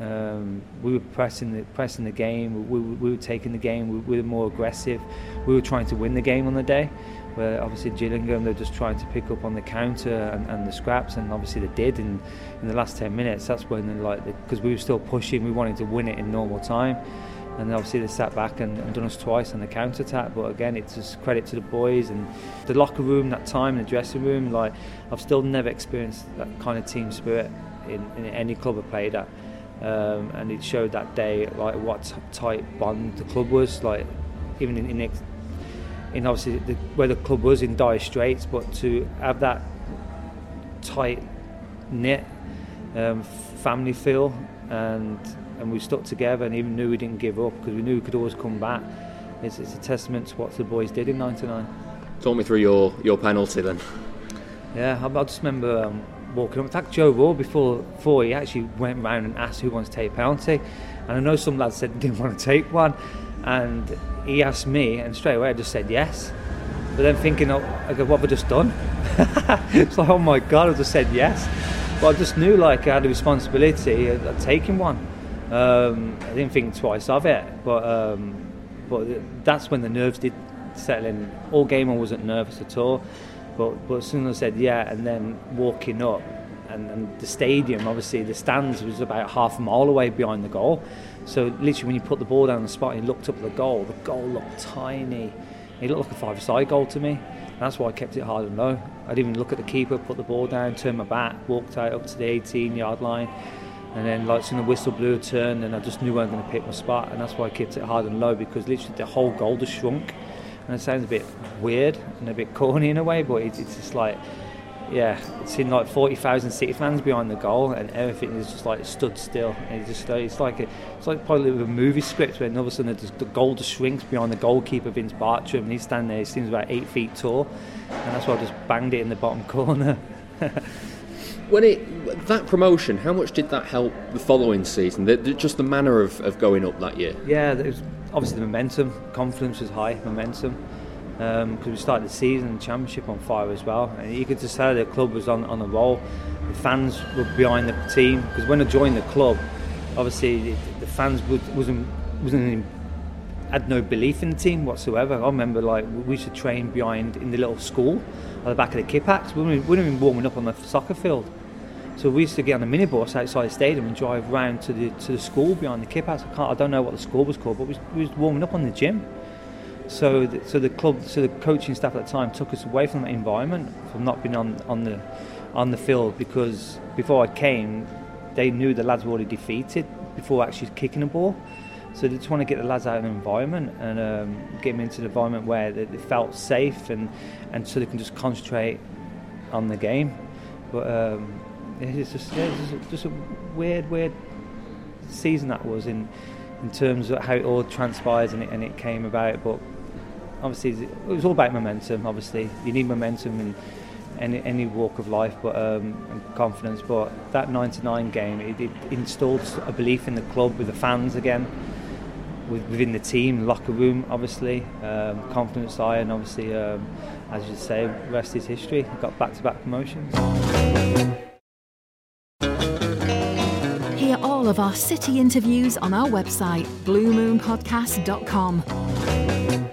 Um, we were pressing the pressing the game. We, we, we were taking the game. We, we were more aggressive. We were trying to win the game on the day. Where obviously Gillingham, they're just trying to pick up on the counter and, and the scraps, and obviously they did in, in the last 10 minutes. That's when they like because we were still pushing, we wanted to win it in normal time, and obviously they sat back and, and done us twice on the counter attack. But again, it's just credit to the boys and the locker room that time, in the dressing room. Like I've still never experienced that kind of team spirit in, in any club I've played at. Um, and it showed that day like what tight bond the club was like even in, in, in obviously the, where the club was in dire straits but to have that tight knit um, family feel, and and we stuck together and even knew we didn't give up because we knew we could always come back. It's, it's a testament to what the boys did in '99. Talk me through your, your penalty then. Yeah, I, I just remember um, walking up. In fact, Joe Royle before before he actually went round and asked who wants to take a penalty, and I know some lads said they didn't want to take one, and he asked me, and straight away I just said yes. But then thinking, oh, go, what have I just done? it's like, oh my god, I just said yes. But I just knew like I had a responsibility of taking one. Um, I didn't think twice of it, but um, but that's when the nerves did settle in. All game I wasn't nervous at all, but but as soon as I said yeah, and then walking up, and, and the stadium, obviously the stands was about half a mile away behind the goal. So literally, when you put the ball down the spot and you looked up at the goal, the goal looked tiny. It looked like a five-side goal to me. That's why I kept it hard and low. I didn't even look at the keeper, put the ball down, turned my back, walked out up to the 18-yard line, and then like soon the whistle blew a turn, and I just knew I was going to pick my spot, and that's why I kept it hard and low because literally the whole goal just shrunk. And it sounds a bit weird and a bit corny in a way, but it's just like yeah, it's in like 40,000 City fans behind the goal, and everything is just like stood still. It's just like, it's like a, it's like probably a movie script where all of a sudden the, the goal just shrinks behind the goalkeeper Vince Bartram, and he's standing there. He seems about eight feet tall, and that's why I just banged it in the bottom corner. when it that promotion, how much did that help the following season? The, the, just the manner of, of going up that year. Yeah, it was obviously the momentum, confidence was high, momentum because um, we started the season and championship on fire as well. And you could just tell the club was on, on a roll. The fans were behind the team because when I joined the club, obviously the, fans would, wasn't wasn't had no belief in the team whatsoever. I remember like we used to train behind in the little school at the back of the Kippax. We wouldn't even warming up on the soccer field. So we used to get on the minibus outside the stadium and drive round to the to the school behind the Kippax. I, can't, I don't know what the school was called, but we, we was warming up on the gym. So, the, so the club, so the coaching staff at the time took us away from that environment, from not being on, on the on the field, because before I came, they knew the lads were already defeated before actually kicking the ball. So they just want to get the lads out of the environment and um, get them into the environment where they, they, felt safe and, and so they can just concentrate on the game. But um, it's just yeah, it's just, just a weird, weird season that was in in terms of how it all transpires and it, and it came about. But obviously it was all about momentum. Obviously, you need momentum in any, any walk of life, but um, and confidence. But that '99 game, it, it, installed a belief in the club with the fans again, with, within the team, locker room, obviously, um, confidence high, and obviously, um, as you say, rest is history. Got back-to-back promotions. Hear all of our city interviews on our website, bluemoonpodcast.com.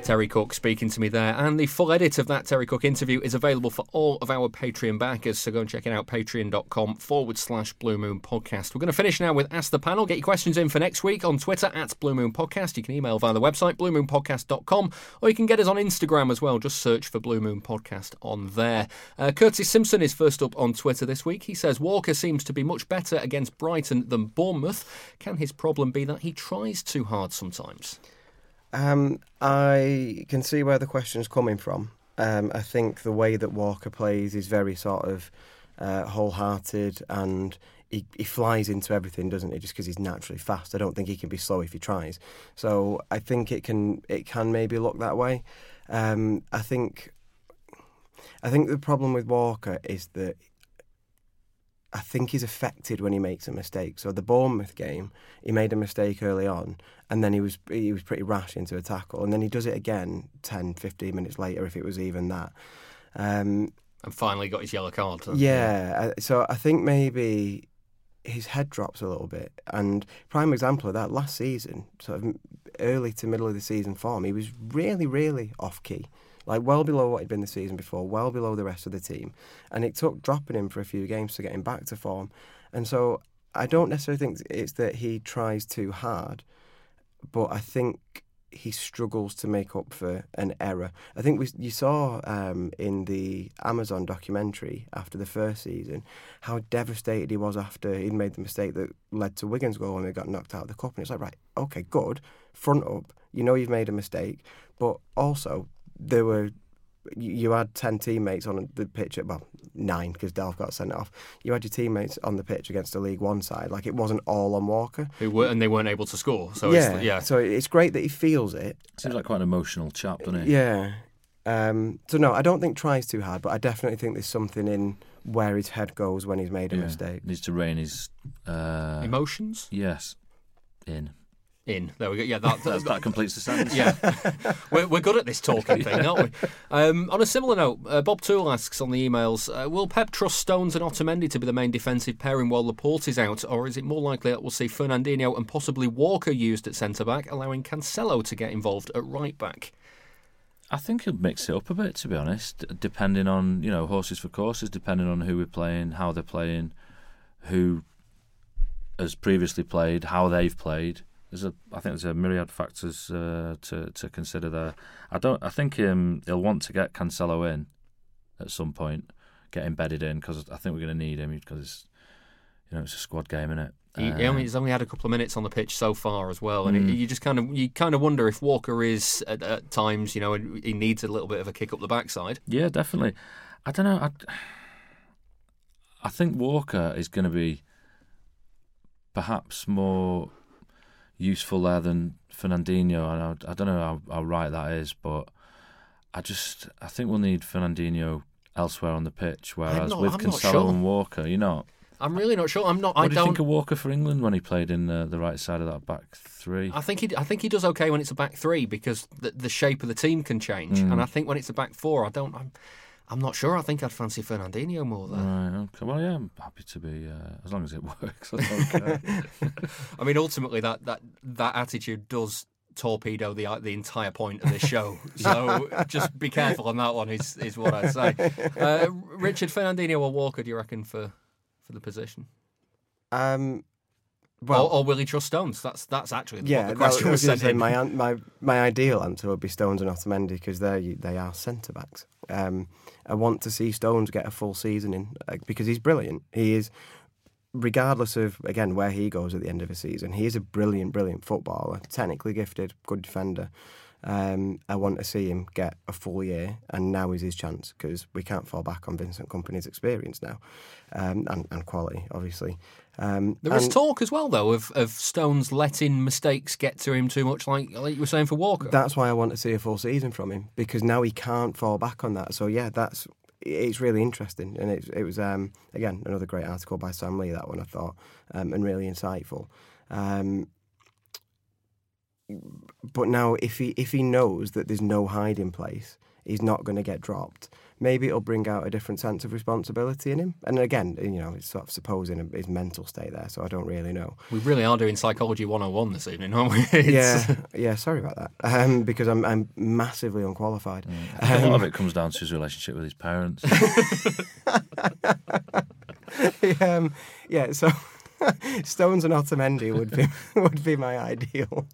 Terry Cooke speaking to me there. And the full edit of that Terry Cooke interview is available for all of our Patreon backers. So go and check it out, patreon.com forward slash Blue Moon Podcast. We're going to finish now with Ask the Panel. Get your questions in for next week on Twitter at Blue Moon Podcast. You can email via the website, bluemoonpodcast.com, or you can get us on Instagram as well. Just search for Blue Moon Podcast on there. Uh, Curtis Simpson is first up on Twitter this week. He says Walker seems to be much better against Brighton than Bournemouth. Can his problem be that he tries too hard sometimes? Um, I can see where the question is coming from. Um, I think the way that Walker plays is very sort of uh, wholehearted and he, he flies into everything, doesn't he? Just because he's naturally fast. I don't think he can be slow if he tries. So I think it can it can maybe look that way. Um, I think I think the problem with Walker is that I think he's affected when he makes a mistake. So the Bournemouth game, he made a mistake early on, and then he was he was pretty rash into a tackle, and then he does it again 10, 15 minutes later, if it was even that. Um, and finally got his yellow card. Yeah, so I think maybe his head drops a little bit. And prime example of that last season, sort of early to middle of the season form, he was really, really off key like well below what he'd been the season before, well below the rest of the team. And it took dropping him for a few games to get him back to form. And so I don't necessarily think it's that he tries too hard, but I think he struggles to make up for an error. I think we you saw um, in the Amazon documentary after the first season how devastated he was after he'd made the mistake that led to Wigan's goal when they got knocked out of the cup. And it's like, right, okay, good, front up. You know you've made a mistake, but also there were you you had 10 teammates on the pitch at, well, nine because Delph got sent off. You had your teammates on the pitch against the League One side. Like it wasn't all on Walker. Who were, and they weren't able to score. So yeah, it's, yeah. So it's great that he feels it. Seems like quite an emotional chap, doesn't he? Yeah. Um, so no, I don't think tries too hard, but I definitely think there's something in where his head goes when he's made a Yeah. mistake. Needs to rein his uh, Emotions Yes, in. In. There we go. Yeah, that, That, that completes the sentence. Yeah, we're, we're good at this talking thing, aren't we? Um, on a similar note, uh, Bob Toole asks on the emails uh, Will Pep trust Stones and Otamendi to be the main defensive pairing while Laporte is out, or is it more likely that we'll see Fernandinho and possibly Walker used at centre back, allowing Cancelo to get involved at right back? I think he'll mix it up a bit, to be honest, depending on you know horses for courses, depending on who we're playing, how they're playing, who has previously played, how they've played. There's a, I think there's a myriad factors uh, to to consider there. I don't, I think um, he'll want to get Cancelo in at some point, get embedded in because I think we're going to need him because it's you know it's a squad game, isn't it? He, he only, he's only had a couple of minutes on the pitch so far as well, and Mm. it, you just kind of you kind of wonder if Walker is at, at times, you know, he needs a little bit of a kick up the backside. Yeah, definitely. I don't know. I, I think Walker is going to be perhaps more useful there than Fernandinho. And I, I don't know how, how right that is, but I just I think we'll need Fernandinho elsewhere on the pitch. Whereas not- with I'm Cancelo sure. and Walker, you know. I'm really not sure. I'm not. What I do you don't. think of Walker for England when he played in the, the right side of that back three? I think he, I think he does okay when it's a back three because the, the shape of the team can change, Mm. and I think when it's a back four, I don't. I'm, I'm not sure. I think I'd fancy Fernandinho more there. Right, okay. Well, yeah, I'm happy to be uh, as long as it works. I. I mean, ultimately, that that that attitude does torpedo the the entire point of this show. So just be careful on that one. Is is what I'd say. Uh, Richard Fernandinho or Walker? Do you reckon for for the position? Um, well, or, or will he trust Stones? That's that's actually what yeah, the question was was sent my my my ideal answer would be Stones and Otamendi because they they are centre backs. Um, I want to see Stones get a full season in uh, because he's brilliant. He is, regardless of again where he goes at the end of a season, he is a brilliant, brilliant footballer, technically gifted, good defender. Um, I want to see him get a full year, and now is his chance because we can't fall back on Vincent Kompany's experience now, um, and, and quality, obviously. Um, There is and- talk as well, though, of, of Stones letting mistakes get to him too much, like like you were saying for Walker. That's why I want to see a full season from him because now he can't fall back on that. So yeah, that's it's really interesting, and it it was um, again another great article by Sam Lee that one I thought um, and really insightful. Um, but now if he if he knows that there's no hiding place, he's not going to get dropped. Maybe it'll bring out a different sense of responsibility in him. And again, you know, it's sort of supposing his mental state there, so I don't really know. we really are doing psychology 101 this evening, aren't we? Yeah, yeah. Sorry about that. Um, because I'm I'm massively unqualified. I think a lot of Um, it comes down to his relationship with his parents. um, yeah, so Stones and Otamendi would be would be my ideal.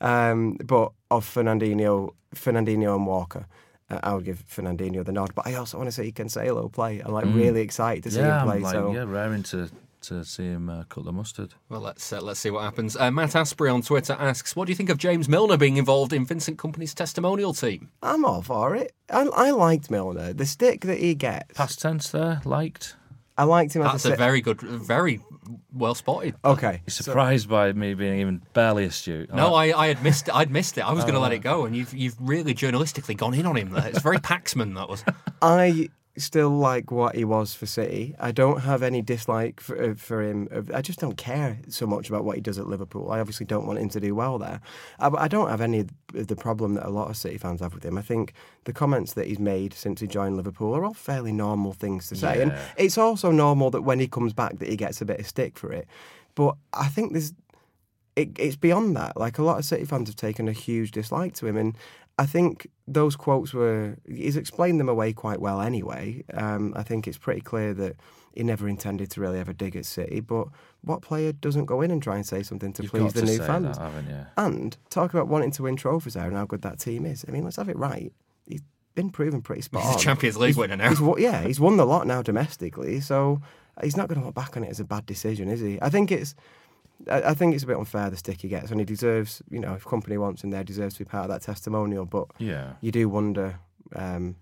Um, but of Fernandinho, Fernandinho and Walker, I would give Fernandinho the nod. But I also want to see Cancelo play. I'm like Mm. really excited to see yeah, him play. I'm like, so yeah, raring to to see him uh, cut the mustard. Well, let's uh, let's see what happens. Uh, Matt Asprey on Twitter asks, "What do you think of James Milner being involved in Vincent Kompany's testimonial team?" I'm all for it. I, I liked Milner. The stick that he gets. Past tense there, liked. I liked him. That's as a si- very good, very well spotted. Okay. He's surprised by me being even barely astute. No, I, I had missed it. I'd missed it. I was going to Oh. let it go, and you've you've really journalistically gone in on him there. It's very Paxman that was. I still like what he was for City. I don't have any dislike for, uh, for him. I just don't care so much about what he does at Liverpool. I obviously don't want him to do well there. I, I don't have any of the problem that a lot of City fans have with him. I think the comments that he's made since he joined Liverpool are all fairly normal things to say. And it's also normal that when he comes back that he gets a bit of stick for it. But I think there's it, it's beyond that. Like a lot of City fans have taken a huge dislike to him, and I think those quotes were he's explained them away quite well anyway. Um, I think it's pretty clear that he never intended to really ever dig at City. But what player doesn't go in and try and say something to You've please got the to new say fans? that, haven't you? And talk about wanting to win trophies there and how good that team is. I mean, let's have it right. He's been proven pretty spot He's a on. Champions League He's- winner now. He's, yeah, he's won the lot now domestically, so he's not going to look back on it as a bad decision, is he? I think it's. I I think it's a bit unfair the stick he gets, and he deserves, you know, if Kompany wants him there, deserves to be part of that testimonial. But Yeah. you do wonder Um,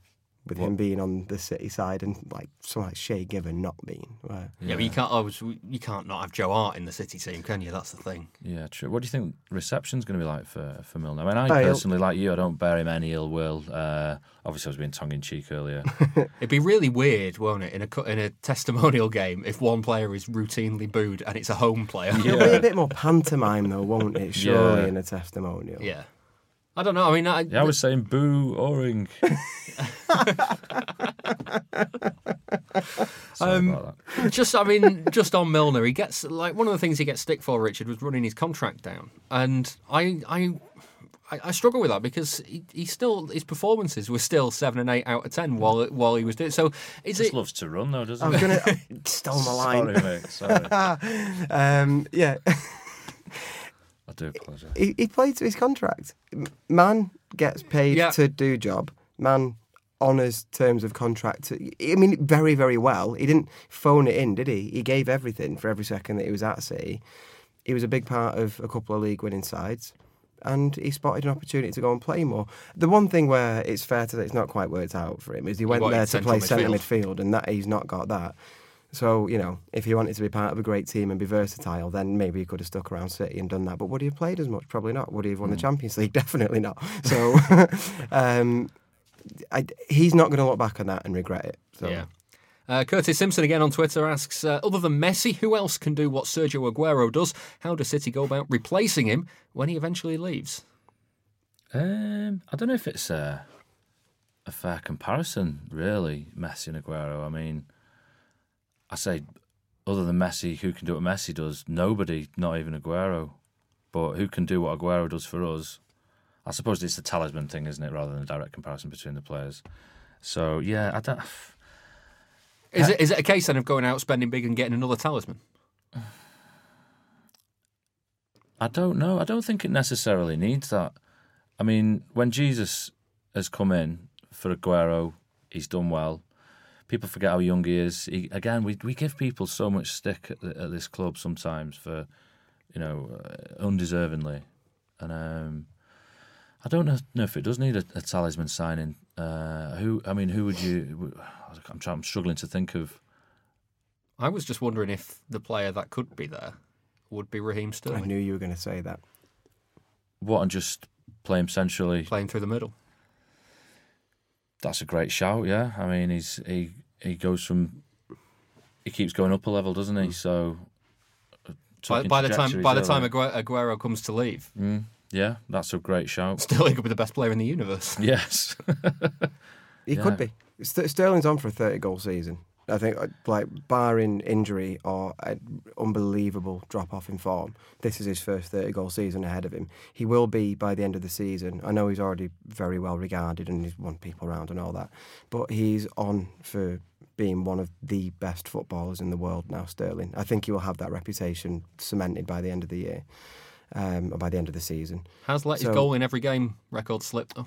with him being on the City side and like someone like Shay Given not being. Right. Yeah, but you can't. always you can't not have Joe Hart in the City team, can you? That's the thing. Yeah, true. What do you think reception's going to be like for for Milner? I mean, I Oh, he'll- personally, like you, I don't bear him any ill will. Uh, obviously, I was being tongue in cheek earlier. It'd be really weird, won't it, in a in a testimonial game if one player is routinely booed and it's a home player. It'll be a bit more pantomime though, won't it? Surely Yeah. in a testimonial. Yeah. I don't know. I mean, I, yeah, I was saying boo Oring. Sorry Um, just, I mean, just on Milner, he gets like one of the things he gets stick for. Richard was running his contract down, and I, I, I, I struggle with that because he, he still his performances were still seven and eight out of ten while while he was doing. So, is Just it? loves to run though, doesn't I was he? gonna stole my line. Sorry, mate. Sorry. um, yeah, I do apologise. he, he played to his contract. Man gets paid Yeah. to do job. Man honours terms of contract. I mean, very very well. He didn't phone it in, did he? He gave everything for every second that he was at City. He was a big part of a couple of league winning sides. And he spotted an opportunity to go and play more. The one thing where it's fair to say it's not quite worked out for him is he went wanted there to play centre midfield. midfield, and that he's not got that. So, you know, if he wanted to be part of a great team and be versatile, then maybe he could have stuck around City and done that. But would he have played as much? Probably not. Would he have won the Champions League? Definitely not. So, um, I, he's not going to look back on that and regret it. So. Yeah. Uh, Curtis Simpson again on Twitter asks, uh, other than Messi, who else can do what Sergio Aguero does? How does City go about replacing him when he eventually leaves? Um, I don't know if it's a, a fair comparison, really, Messi and Aguero. I mean, I say, other than Messi, who can do what Messi does? Nobody, not even Aguero. But who can do what Aguero does for us? I suppose it's the talisman thing, isn't it, rather than a direct comparison between the players. So yeah, I don't. Is it is it a case then of going out spending big and getting another talisman? I don't know. I don't think it necessarily needs that. I mean, when Jesus has come in for Aguero, he's done well. People forget how young he is. He, again, we we give people so much stick at, the, at this club sometimes for, you know, uh, undeservingly, and um, I don't know, know if it does need a, a talisman signing. Uh, who? I mean, who would you? I'm trying. I'm struggling to think of. I was just wondering if the player that could be there would be Raheem Sterling. I knew you were going to say that. What and just play him centrally. playing through the middle. That's a great shout. Yeah, I mean, he's he he goes from he keeps going up a level, doesn't he? So uh, By, by the time by the time trajectories Aguero, Aguero comes to leave. Mm, yeah, that's a great shout. Sterling could be the best player in the universe. Yes, He Yeah. could be. St- Sterling's on for a 30 goal season. I think, uh, like, barring injury or an unbelievable drop off in form, this is his first 30 goal season ahead of him. He will be by the end of the season. I know he's already very well regarded and he's won people around and all that, but he's on for being one of the best footballers in the world now, Sterling. I think he will have that reputation cemented by the end of the year, um, or by the end of the season. Has let his goal in every game record slip though.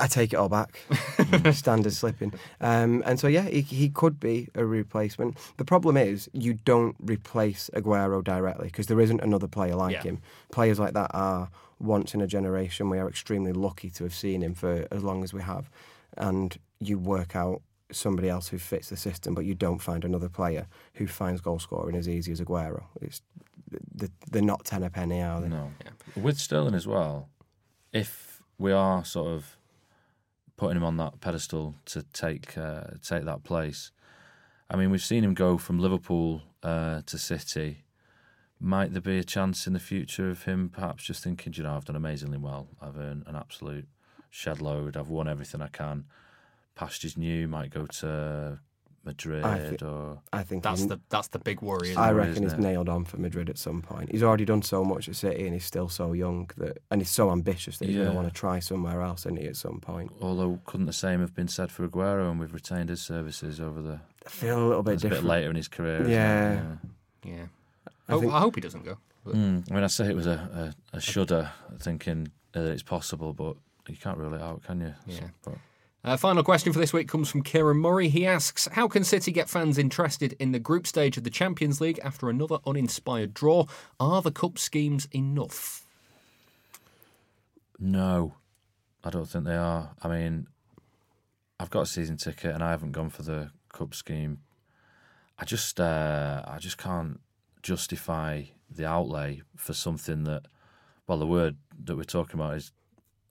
I take it all back. Standard slipping. Um, and so, yeah, he, he could be a replacement. The problem is, you don't replace Aguero directly because there isn't another player like Yeah. him. Players like that are once in a generation. We are extremely lucky to have seen him for as long as we have. And you work out somebody else who fits the system, but you don't find another player who finds goal scoring as easy as Aguero. It's, they're not ten a penny, are they? no. With Sterling as well, if we are sort of putting him on that pedestal to take uh, take that place, I mean, we've seen him go from Liverpool uh, to City. Might there be a chance in the future of him perhaps just thinking, you know, I've done amazingly well. I've earned an absolute shed load. I've won everything I can. Pastures new. Might go to Madrid I thi- or I think That's the that's the big worry. I reckon he's it? nailed on for Madrid at some point. He's already done so much at City, and he's still so young that, and he's so ambitious that he's going to want to try somewhere else, and he at some point. Although couldn't the same have been said for Aguero, and we've retained his services over the I feel a little bit It's a bit different. later in his career. isn't? Yeah. Yeah. I I, think- I hope he doesn't go. but- Mm. I mean, I say it was a, a, a shudder, thinking uh, it's possible, but you can't rule it out, can you? Yeah. But Uh, final question for this week comes from Kieran Murray. He asks, "How can City get fans interested in the group stage of the Champions League after another uninspired draw? Are the cup schemes enough?" no, I don't think they are. I mean, I've got a season ticket and I haven't gone for the cup scheme. I just uh, I just can't justify the outlay for something that, well, the word that we're talking about is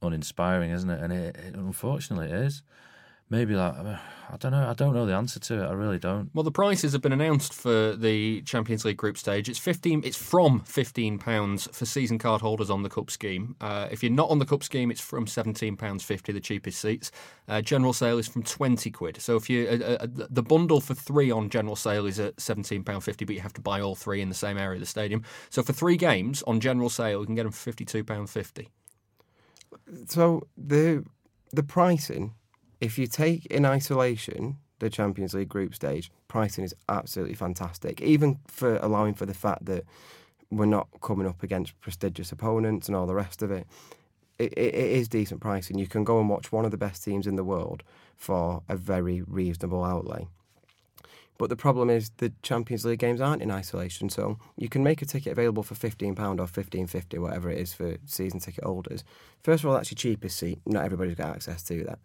uninspiring, isn't it? And it, it unfortunately it is maybe like I don't know. I don't know the answer to it. I really don't. Well, the prices have been announced for the Champions League group stage. It's fifteen. It's from fifteen pounds for season card holders on the cup scheme. Uh, if you're not on the cup scheme, it's from seventeen pounds fifty, the cheapest seats. Uh, general sale is from twenty quid. So if you uh, uh the bundle for three on general sale is at seventeen pound fifty, but you have to buy all three in the same area of the stadium. So for three games on general sale, you can get them for fifty two pound fifty. So the the pricing if you take in isolation the Champions League group stage, pricing is absolutely fantastic, even for allowing for the fact that we're not coming up against prestigious opponents and all the rest of it. It, it, it is decent pricing. You can go and watch one of the best teams in the world for a very reasonable outlay. But the problem is the Champions League games aren't in isolation, so you can make a ticket available for fifteen pound or fifteen fifty, whatever it is for season ticket holders. First of all, that's your cheapest seat. Not everybody's got access to that.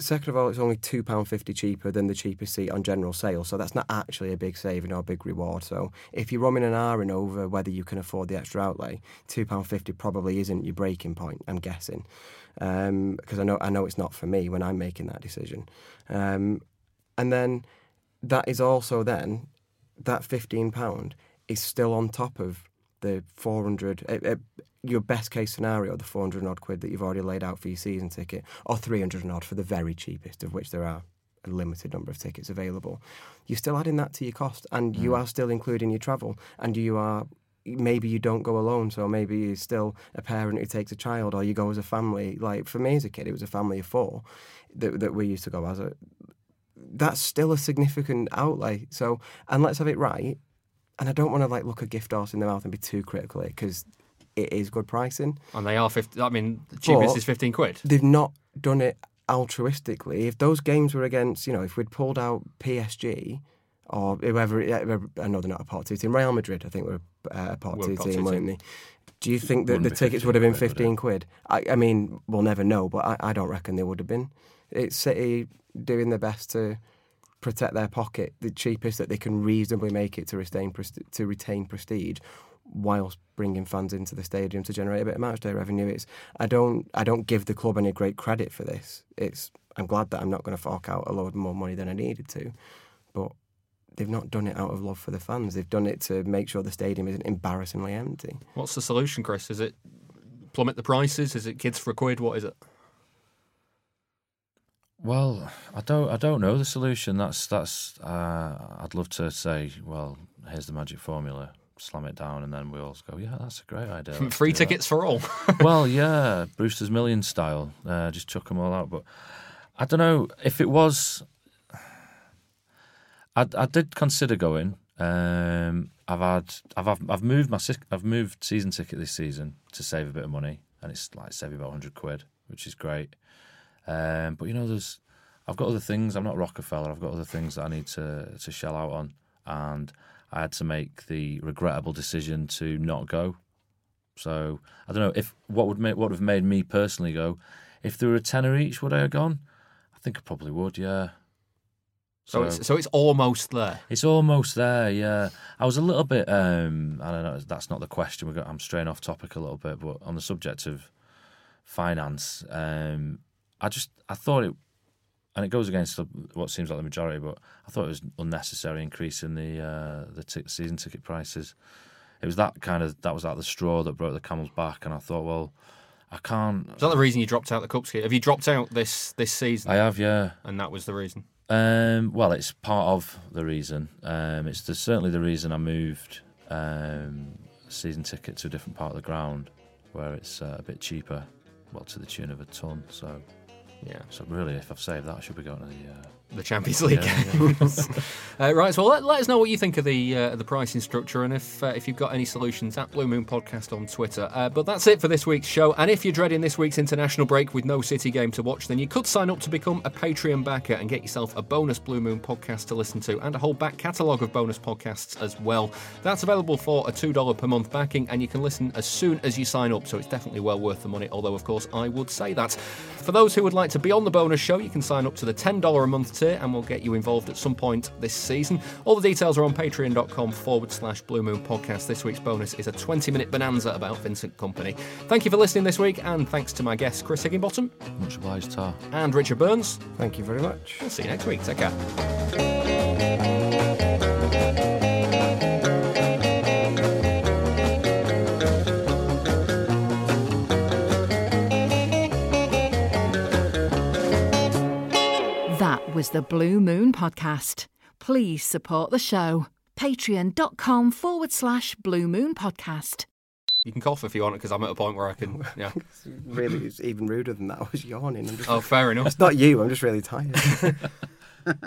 Second of all, it's only £2.50 cheaper than the cheapest seat on general sale, so that's not actually a big saving or a big reward. So if you're rumming and ahhing over whether you can afford the extra outlay, £2.50 probably isn't your breaking point, I'm guessing. Because um, I, know, I know it's not for me when I'm making that decision. Um, and then that is also then, that £15 is still on top of the 400 uh, uh, your best case scenario the 400 odd quid that you've already laid out for your season ticket or 300 odd for the very cheapest of which there are a limited number of tickets available you're still adding that to your cost and mm. you are still including your travel and you are maybe you don't go alone so maybe you're still a parent who takes a child or you go as a family like for me as a kid it was a family of four that, that we used to go as a that's still a significant outlay so and let's have it right and I don't want to like look a gift horse in the mouth and be too critical because it is good pricing. And they are 50, I mean, the cheapest but is 15 quid. They've not done it altruistically. If those games were against, you know, if we'd pulled out PSG or whoever, I know they're not a part two team, Real Madrid, I think were a uh, part two team, weren't they? Do you think that the tickets would have been 15 quid? I, I, mean, we'll never know, but I, I don't reckon they would have been. It's City doing their best to protect their pocket, the cheapest that they can reasonably make it to retain to retain prestige, whilst bringing fans into the stadium to generate a bit of matchday revenue. It's I don't I don't give the club any great credit for this. It's I'm glad that I'm not going to fork out a load more money than I needed to, but they've not done it out of love for the fans. They've done it to make sure the stadium isn't embarrassingly empty. What's the solution, Chris? Is it plummet the prices? Is it kids for a quid? What is it? Well, I don't, I don't know the solution. That's that's. Uh, I'd love to say, well, here's the magic formula. Slam it down, and then we all go, yeah, that's a great idea. Free tickets that. for all. well, yeah, Brewster's Million style. Uh, just chuck them all out. But I don't know if it was. I, I did consider going. Um, I've had, I've, I've, I've moved my, I've moved season ticket this season to save a bit of money, and it's like saving about hundred quid, which is great. Um, but you know, there's I've got other things. I'm not Rockefeller. I've got other things that I need to to shell out on, and I had to make the regrettable decision to not go. So I don't know if what would make what would have made me personally go. If there were a tenner each, would I have gone? I think I probably would. Yeah. So, so it's so it's almost there. It's almost there. Yeah. I was a little bit. Um, I don't know. That's not the question. We got. I'm straying off topic a little bit, but on the subject of finance, um, I just I thought it, and it goes against what seems like the majority, but I thought it was unnecessary increase in the uh, the t- season ticket prices. It was that kind of that was like the straw that broke the camel's back, and I thought, well, I can't. Is that the reason you dropped out the cup scheme? Have you dropped out this this season? I have, yeah, and that was the reason. Um, well, it's part of the reason. Um, it's the, certainly the reason I moved um, season ticket to a different part of the ground where it's uh, a bit cheaper, well, to the tune of a ton. So yeah. So really, if I've saved that, I should be going to the uh, the Champions League yeah, games. Yeah. uh, right. So let, let, us know what you think of the uh, the pricing structure, and if uh, if you've got any solutions at Blue Moon Podcast on Twitter. Uh, but that's it for this week's show. And if you're dreading this week's international break with no City game to watch, then you could sign up to become a Patreon backer and get yourself a bonus Blue Moon podcast to listen to, and a whole back catalogue of bonus podcasts as well. That's available for a two dollar per month backing, and you can listen as soon as you sign up. So it's definitely well worth the money. Although of course I would say that. For those who would like to be on the Bonus Show. You can sign up to the $10 a month tier and we'll get you involved at some point this season. All the details are on patreon.com forward slash Blue Moon Podcast. This week's bonus is a 20 minute bonanza about Vincent Kompany. Thank you for listening this week and thanks to my guests Chris Higginbottom. Much obliged, Tar. And Richard Burns. Thank you very much. We'll see you next week. Take care. Was the Blue Moon Podcast. Please support the show. Patreon.com forward slash Blue Moon Podcast. You can cough if you want it, because I'm at a point where I can. Yeah. really, it's even ruder than that. I was yawning. I'm just, Oh, fair enough. It's not you. I'm just really tired.